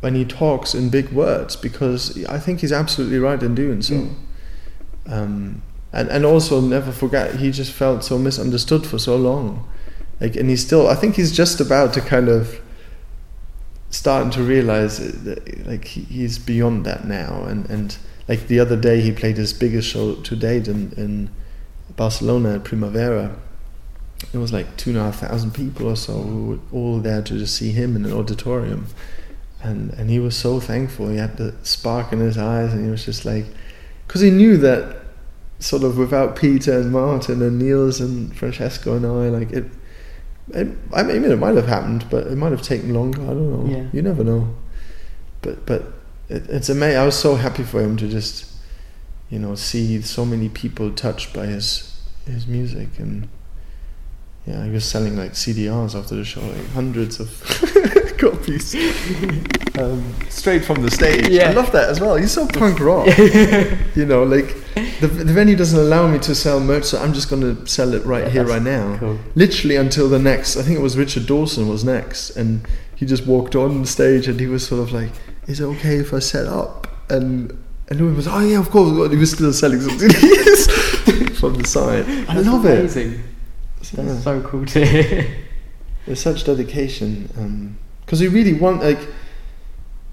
when he talks in big words because I think he's absolutely right in doing so. Mm. Um, and and also never forget he just felt so misunderstood for so long, like and he's still I think he's just about to kind of starting to realize that like he's beyond that now. And and like the other day he played his biggest show to date in in Barcelona at Primavera. It was like two and a half thousand people or so who were all there to just see him in an auditorium. And and he was so thankful. He had the spark in his eyes and he was just like because he knew that sort of without Peter and Martin and Nils and Francesco and I like it, it I mean it might have happened but it might have taken longer. I don't know. Yeah. you never know. But but it, it's amazing I was so happy for him to just you know see so many people touched by his his music. And yeah, he was selling like CDRs after the show, like hundreds of copies, um, straight from the stage. Yeah. I love that as well. He's so punk rock, you know. Like the, the venue doesn't allow me to sell merch, so I'm just gonna sell it right Yeah, here, right now. Cool. Literally until the next. I think it was Richard Dawson was next, and he just walked on the stage, and he was sort of like, "Is it okay if I set up?" And and he was, "Oh yeah, of course." He was still selling something from the side. I That's love it. amazing. That's Yeah. so cool to hear. There's such dedication because he really want like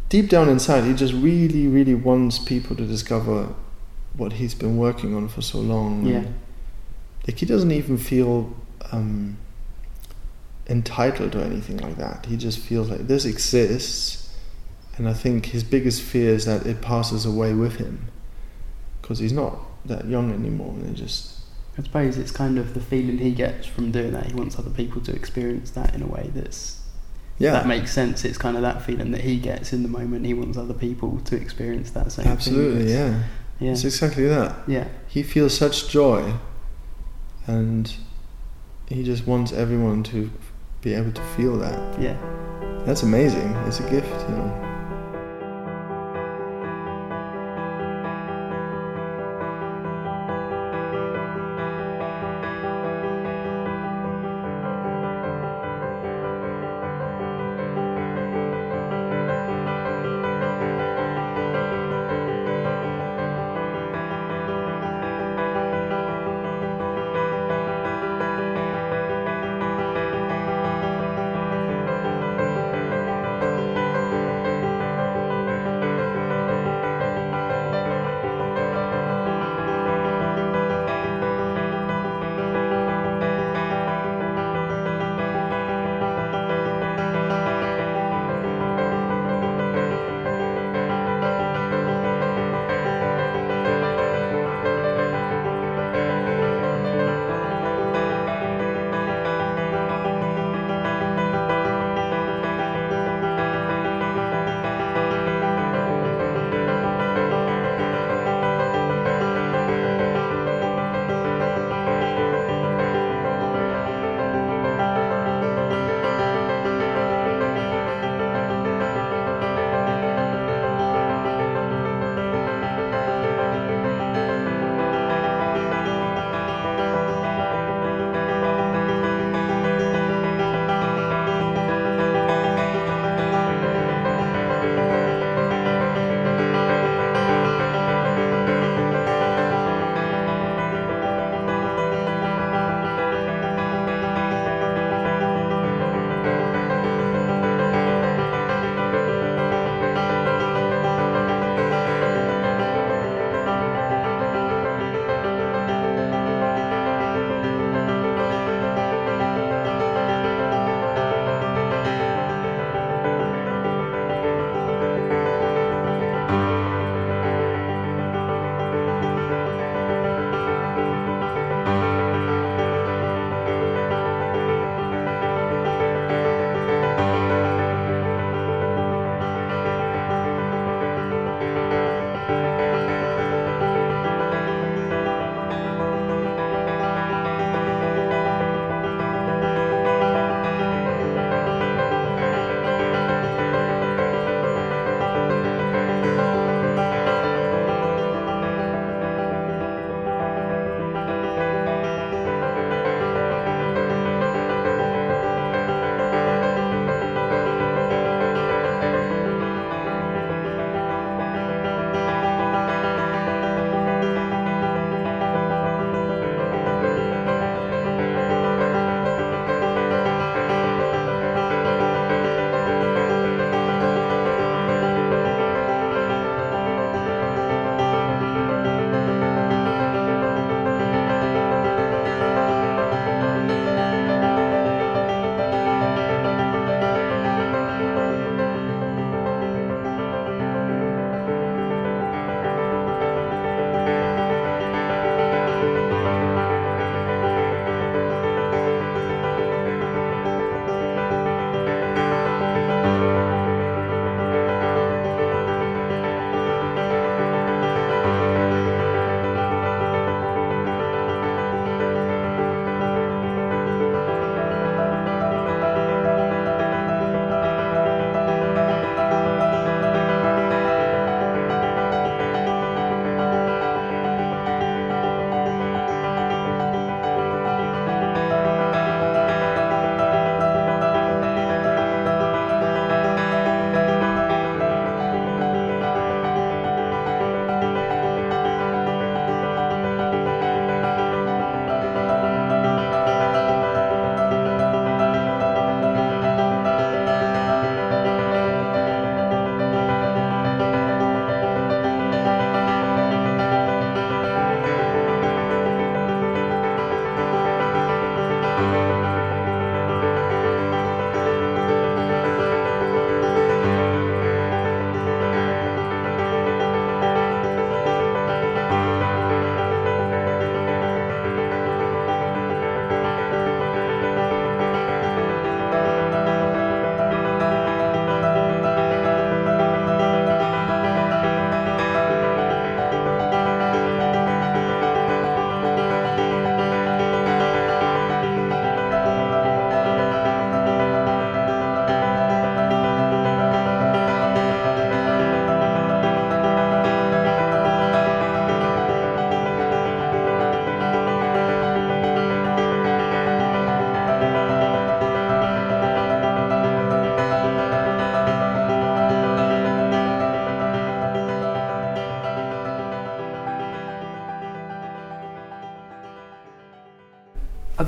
deep down inside he just really really wants people to discover what he's been working on for so long yeah. And, like he doesn't even feel um, entitled or anything like that he just feels like this exists and I think his biggest fear is that it passes away with him because he's not that young anymore and it just I suppose it's kind of the feeling he gets from doing that. He wants other people to experience that in a way that's yeah that makes sense. It's kind of that feeling that he gets in the moment. He wants other people to experience that same thing. absolutely thing. yeah Yeah. it's exactly that Yeah. he feels such joy and he just wants everyone to be able to feel that Yeah. that's amazing it's a gift you know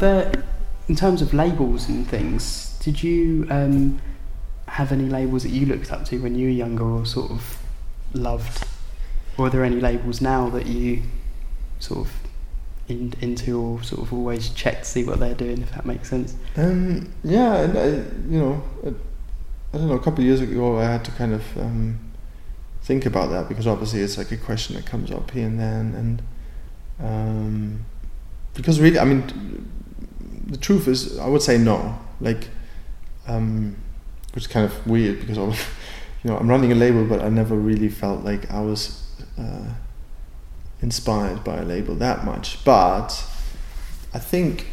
there, in terms of labels and things, did you um, have any labels that you looked up to when you were younger or sort of loved? Or are there any labels now that you sort of in, into or sort of always check to see what they're doing, if that makes sense? Um, yeah, and I, you know, I, I don't know. A couple of years ago, I had to kind of um, think about that because obviously it's like a question that comes up here and then, and um, because really, I mean, the truth is, I would say no. Like, um, which is kind of weird because I was, you know, I'm running a label, but I never really felt like I was. Uh, inspired by a label that much. But I think,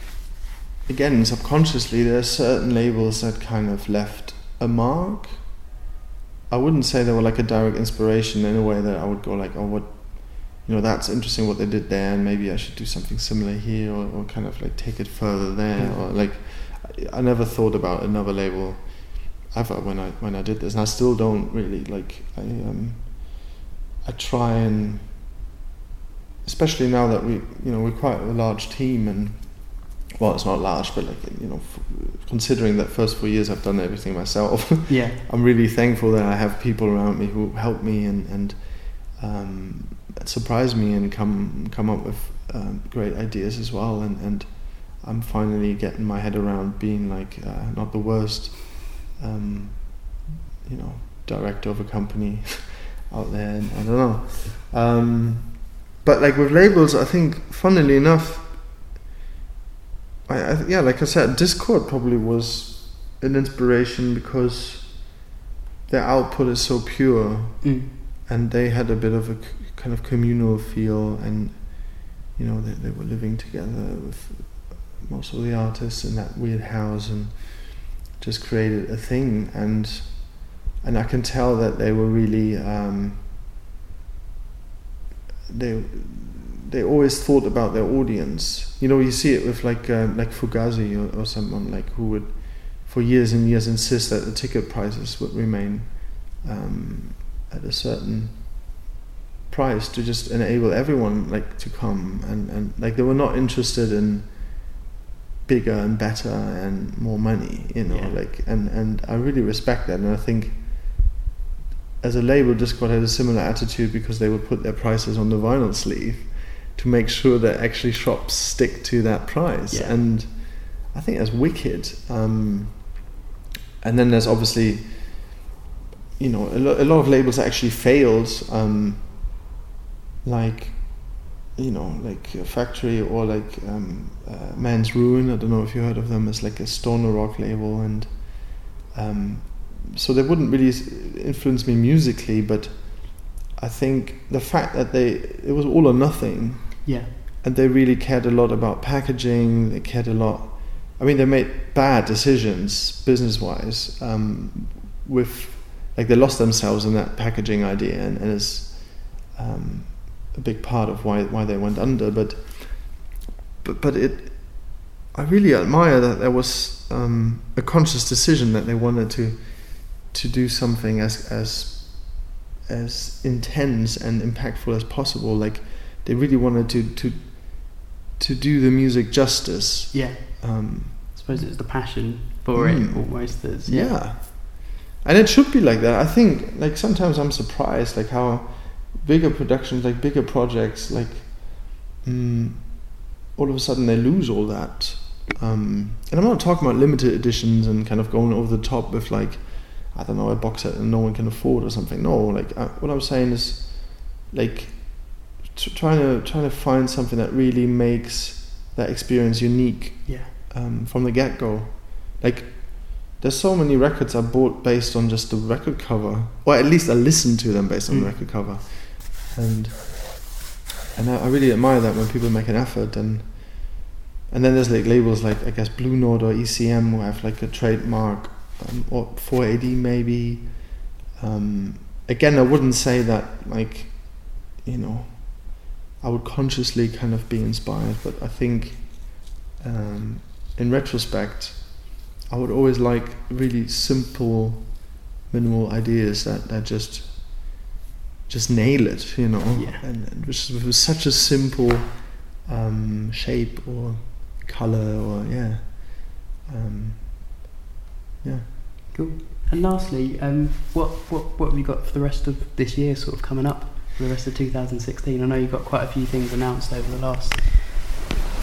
again, subconsciously, there are certain labels that kind of left a mark. I wouldn't say they were like a direct inspiration in a way that I would go like, oh, what, you know, that's interesting what they did there, and maybe I should do something similar here, or, or kind of like take it further there, mm. or like, I, I never thought about another label ever when I when I did this, and I still don't really like. I um, I try and especially now that we, you know, we're quite a large team and well, it's not large, but like you know, f- considering that first four years I've done everything myself. yeah, I'm really thankful that I have people around me who help me and and um, surprise me and come come up with um, great ideas as well. And and I'm finally getting my head around being like uh, not the worst, um, you know, director of a company out there. And I don't know. Um, but like with labels, I think, funnily enough, I, I yeah, like I said, Dischord probably was an inspiration because their output is so pure, mm. and they had a bit of a kind of communal feel, and you know they, they were living together with most of the artists in that weird house, and just created a thing, and and I can tell that they were really. Um, they they always thought about their audience. You know, you see it with like uh, like Fugazi or, or someone like who would, for years and years, insist that the ticket prices would remain um, at a certain price to just enable everyone like to come and, and like they were not interested in bigger and better and more money you know yeah. like and and I really respect that and I think as a label, Dischord had a similar attitude because they would put their prices on the vinyl sleeve to make sure that actually shops stick to that price. Yeah. And I think that's wicked. Um, and then there's obviously, you know, a, lo- a lot of labels actually failed, um, like, you know, like a Factory or like um, uh, Man's Ruin. I don't know if you heard of them. It's like a stoner rock label, and um, so they wouldn't really influence me musically, but I think the fact that they it was all or nothing. Yeah. And they really cared a lot about packaging. They cared a lot. I mean, they made bad decisions business wise. Um, with like they lost themselves in that packaging idea, and, and it's um, a big part of why why they went under. But but but it, I really admire that there was um, a conscious decision that they wanted to to do something as as as intense and impactful as possible. Like they really wanted to to to do the music justice. Yeah. Um, I suppose it's the passion for mm, it almost. That's, yeah. yeah. And it should be like that. I think like sometimes I'm surprised like how bigger productions, like bigger projects, like mm, all of a sudden they lose all that. Um, and I'm not talking about limited editions and kind of going over the top with like I don't know a box set and no one can afford or something. No, like uh, what I'm saying is like trying to trying to find something that really makes that experience unique. Yeah. Um, from the get go, like there's so many records I bought based on just the record cover, or at least I listened to them based on mm. the record cover, and and I, I, really admire that when people make an effort and and then there's like labels like I guess Blue Note or ECM who have like a trademark um, or 4AD maybe. Um, again, I wouldn't say that like, you know, I would consciously kind of be inspired, but I think um, in retrospect, I would always like really simple, minimal ideas that, that just just nail it, you know, yeah. and, and with such a simple um, shape or color or yeah, um, yeah. Cool. And lastly, um, what, what what have you got for the rest of this year, sort of coming up for the rest of 2016? I know you've got quite a few things announced over the last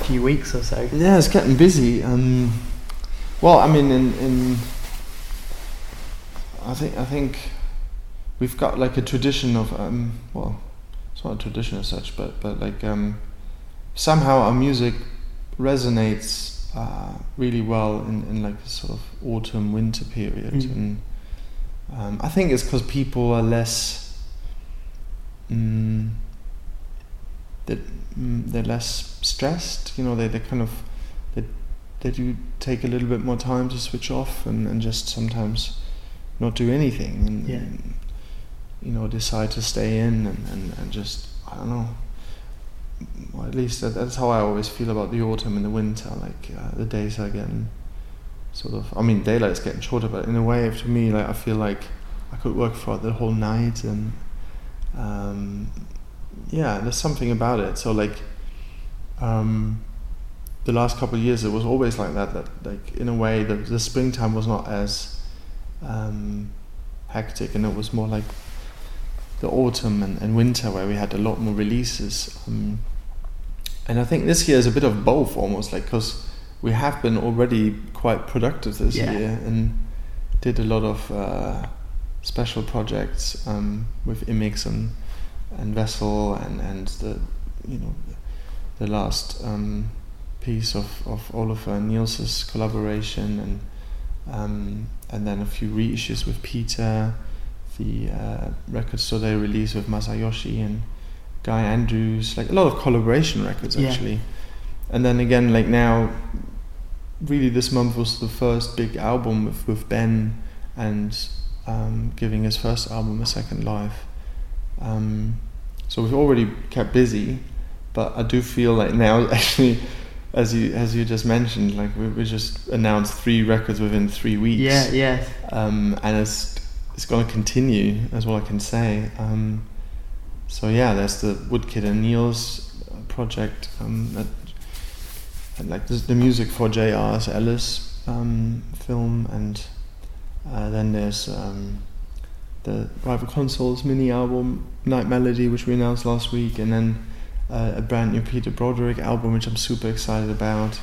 few weeks or so. Yeah, it's getting busy. Um, well, I mean, in, in I think I think we've got like a tradition of um, well, it's not a tradition as such, but but like um, somehow our music resonates uh, really well in, in like the sort of autumn winter period, Mm. and um, I think it's because people are less. Mm, that mm, they're less stressed. You know, they they kind of they they do take a little bit more time to switch off and, and just sometimes not do anything and, Yeah. and, you know decide to stay in and, and, and just I don't know. Well, at least that, that's how I always feel about the autumn and the winter. Like uh, the days are getting sort of. I mean, daylight's getting shorter, but in a way, to me, like I feel like I could work for the whole night and um, yeah, there's something about it. So like, um, the last couple of years, it was always like that. That like in a way, the the springtime was not as um, hectic, and it was more like the autumn and, and winter where we had a lot more releases. Um, and I think this year is a bit of both, almost like because we have been already quite productive this Yeah. year and did a lot of uh, special projects um, with Imix and and Vessel and and the you know the last um, piece of of Ólafur and Nils's collaboration and um, and then a few reissues with Peter, the uh, record store they released with Masayoshi and Guy Andrews, like a lot of collaboration records Yeah. actually. And then again, like now, really this month was the first big album with, with Ben and um, giving his first album a second life. Um, so we've already kept busy, but I do feel like now actually, as you as you just mentioned, like we, we just announced three records within three weeks Yeah, yeah. um, and it's it's going to continue. That's what I can say. Um, so yeah, there's the Woodkid and Nils' uh, project, um, that, and like this, the music for J.R.'s Ellis um, film, and uh, then there's um, the Rival Consoles mini album Night Melody, which we announced last week, and then uh, a brand new Peter Broderick album, which I'm super excited about,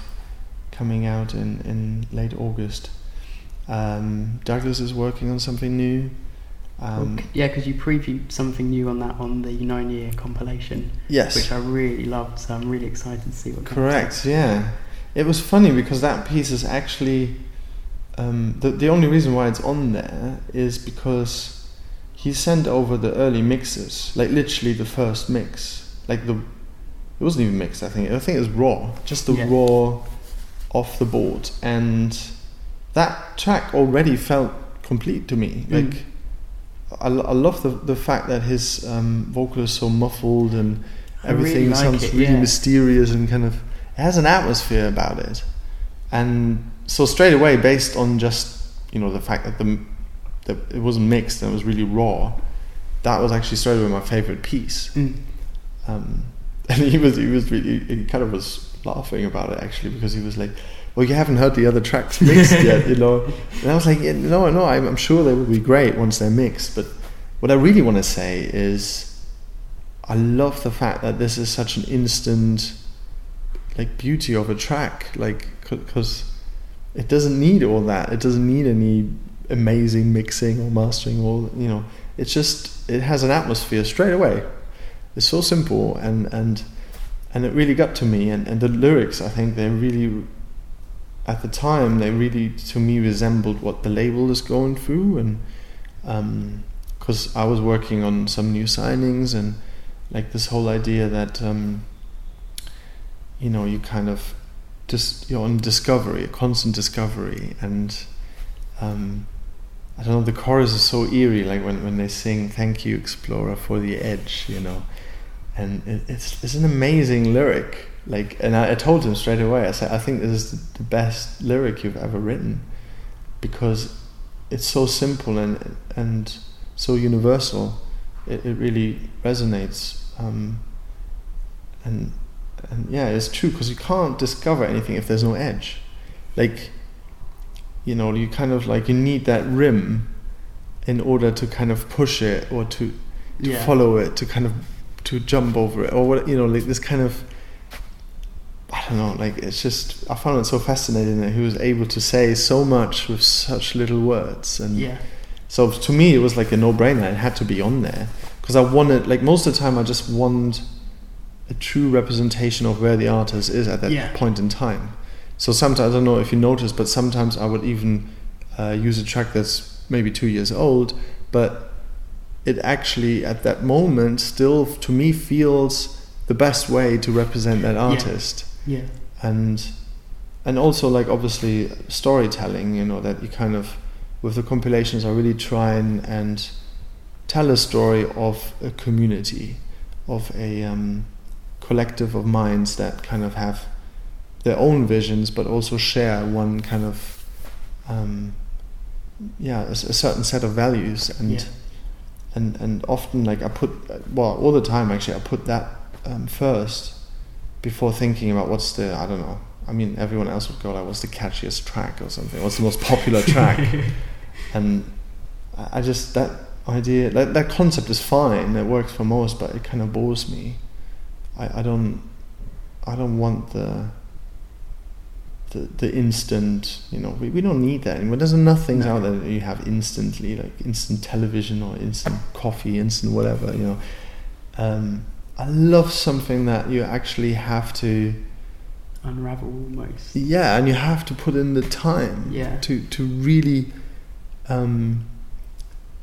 coming out in in late August. Um, Douglas is working on something new. Um, Okay. Yeah, because you previewed something new on that on the nine year compilation, Yes, which I really loved. So I'm really excited to see what. comes correct. Yeah, it was funny because that piece is actually um, the the only reason why it's on there is because he sent over the early mixes, like literally the first mix, like the it wasn't even mixed. I think I think it was raw, just the Yeah. raw off the board, and that track already felt complete to me. Mm. Like I, I love the the fact that his um, vocal is so muffled and I really everything like sounds it, really yeah. mysterious and kind of it has an atmosphere about it. And so straight away, based on just you know the fact that the that it wasn't mixed and it was really raw, that was actually straight away my favorite piece. Mm. Um, and he was he was really he kind of was laughing about it actually because he was like, "Well, you haven't heard the other tracks mixed yet, you know." And I was like, yeah, "No, no, I'm, I'm sure they will be great once they're mixed." But what I really want to say is, I love the fact that this is such an instant, like beauty of a track, like because it doesn't need all that. It doesn't need any amazing mixing or mastering or you know. It's just it has an atmosphere straight away. It's so simple and and and it really got to me. And and the lyrics, I think they really, at the time, they really to me resembled what the label is going through and. Um, because I was working on some new signings and like this whole idea that um, you know you kind of just you're on discovery, a constant discovery, and um, I don't know. The chorus is so eerie, like when, when they sing "Thank you, Explorer, for the edge," you know, and it, it's it's an amazing lyric. Like, and I, I told him straight away. I said, I think this is the best lyric you've ever written because it's so simple and and so universal. It, it really resonates. Um, and and yeah, it's true because you can't discover anything if there's no edge. Like, you know, you kind of like you need that rim in order to kind of push it or to to Yeah. follow it, to kind of to jump over it, or what you know, like this kind of. I don't know, like it's just I found it so fascinating that he was able to say so much with such little words, and Yeah. so to me, it was like a no-brainer. It had to be on there because I wanted, like most of the time, I just want a true representation of where the artist is at that Yeah. point in time. So sometimes I don't know if you noticed, but sometimes I would even uh, use a track that's maybe two years old, but it actually at that moment still to me feels the best way to represent that artist Yeah. And and also like obviously storytelling you know that you kind of with the compilations i really try and, and tell a story of a community of a um, collective of minds that kind of have their own visions but also share one kind of um, yeah a certain set of values. And Yeah. and and often like I put well all the time actually I put that um, first before thinking about what's the I don't know I mean everyone else would go like what's the catchiest track or something? What's the most popular track? And I just that idea that that concept is fine it works for most but it kind of bores me. I, I don't I don't want the the, the instant you know we, we don't need that anymore. There's enough things No. out there that you have instantly like instant television or instant coffee instant whatever you know. Um, I love something that you actually have to Unravel almost. yeah and you have to put in the time Yeah. to to really um,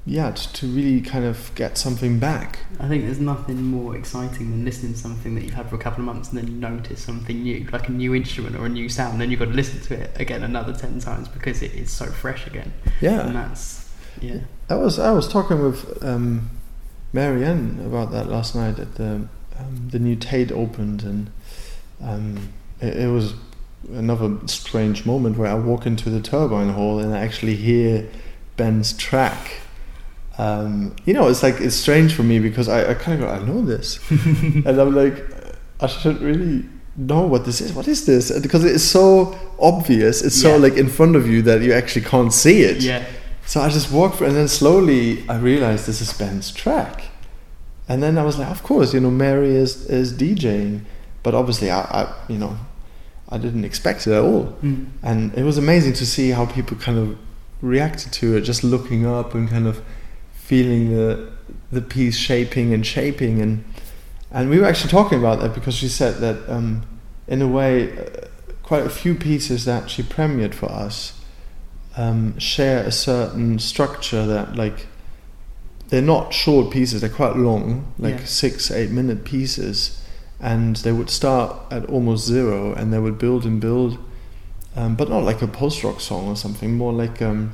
yeah to, to really kind of get something back I think there's nothing more exciting than listening to something that you've had for a couple of months and then you notice something new, like a new instrument or a new sound. Then you've got to listen to it again another ten times because it is so fresh again. Yeah. And yeah that's yeah, I was I was talking with um, Mary Anne about that last night at the um, the new Tate opened and um, it, it was another strange moment where I walk into the turbine hall and I actually hear Ben's track. Um, you know, it's like it's strange for me because I, I kind of go, I know this, and I'm like, I should really know what this is. What is this? Because it's so obvious. It's so like in front of you that you actually can't see it. yeah, So I just walked through, and then slowly I realized this is Ben's track. And then I was like, of course, you know, Mary is is DJing, but obviously I, I you know, I didn't expect it at all. Mm. And it was amazing to see how people kind of reacted to it, just looking up and kind of feeling the the piece shaping and shaping and and we were actually talking about that because she said that um, in a way uh, quite a few pieces that she premiered for us um, share a certain structure that like they're not short pieces they're quite long like Yeah. six eight minute pieces and they would start at almost zero and they would build and build um, but not like a post rock song or something more like um,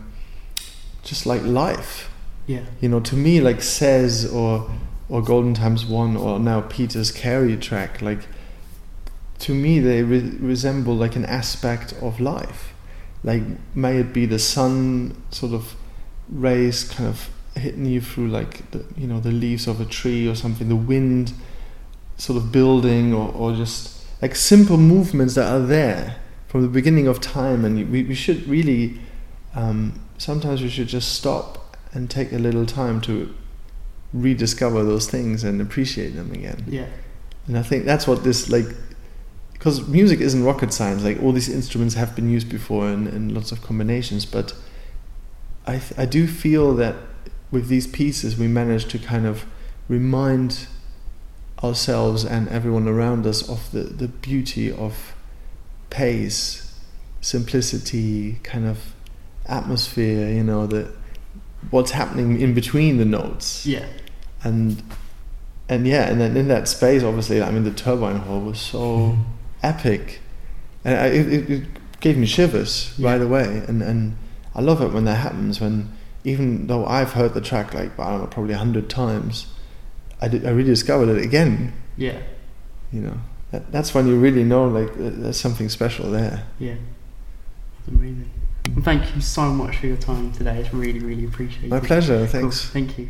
just like life. Yeah, you know to me like says or or golden times one or now peter's carry track like to me they re- resemble like an aspect of life like may it be the sun sort of rays kind of hitting you through like the you know the leaves of a tree or something the wind sort of building or, or just like simple movements that are there from the beginning of time. And we, we should really um, sometimes we should just stop and take a little time to rediscover those things and appreciate them again. Yeah, and I think that's what this like because music isn't rocket science like all these instruments have been used before in, in lots of combinations but I, th- I do feel that with these pieces we manage to kind of remind ourselves and everyone around us of the, the beauty of pace simplicity kind of atmosphere you know the what's happening in between the notes. Yeah, and and yeah, and then in that space, obviously, I mean, the turbine hall was so mm-hmm. Epic, and uh, I, it, it- gave me shivers Yeah. right away. And and I love it when that happens. When even though I've heard the track like I don't know, probably a hundred times, I did, I rediscovered it again. yeah, You know, that, that's when you really know like there's something special there. yeah. Amazing. Thank you so much for your time today. It's really, really appreciated. My pleasure. Cool. Thanks. Thank you.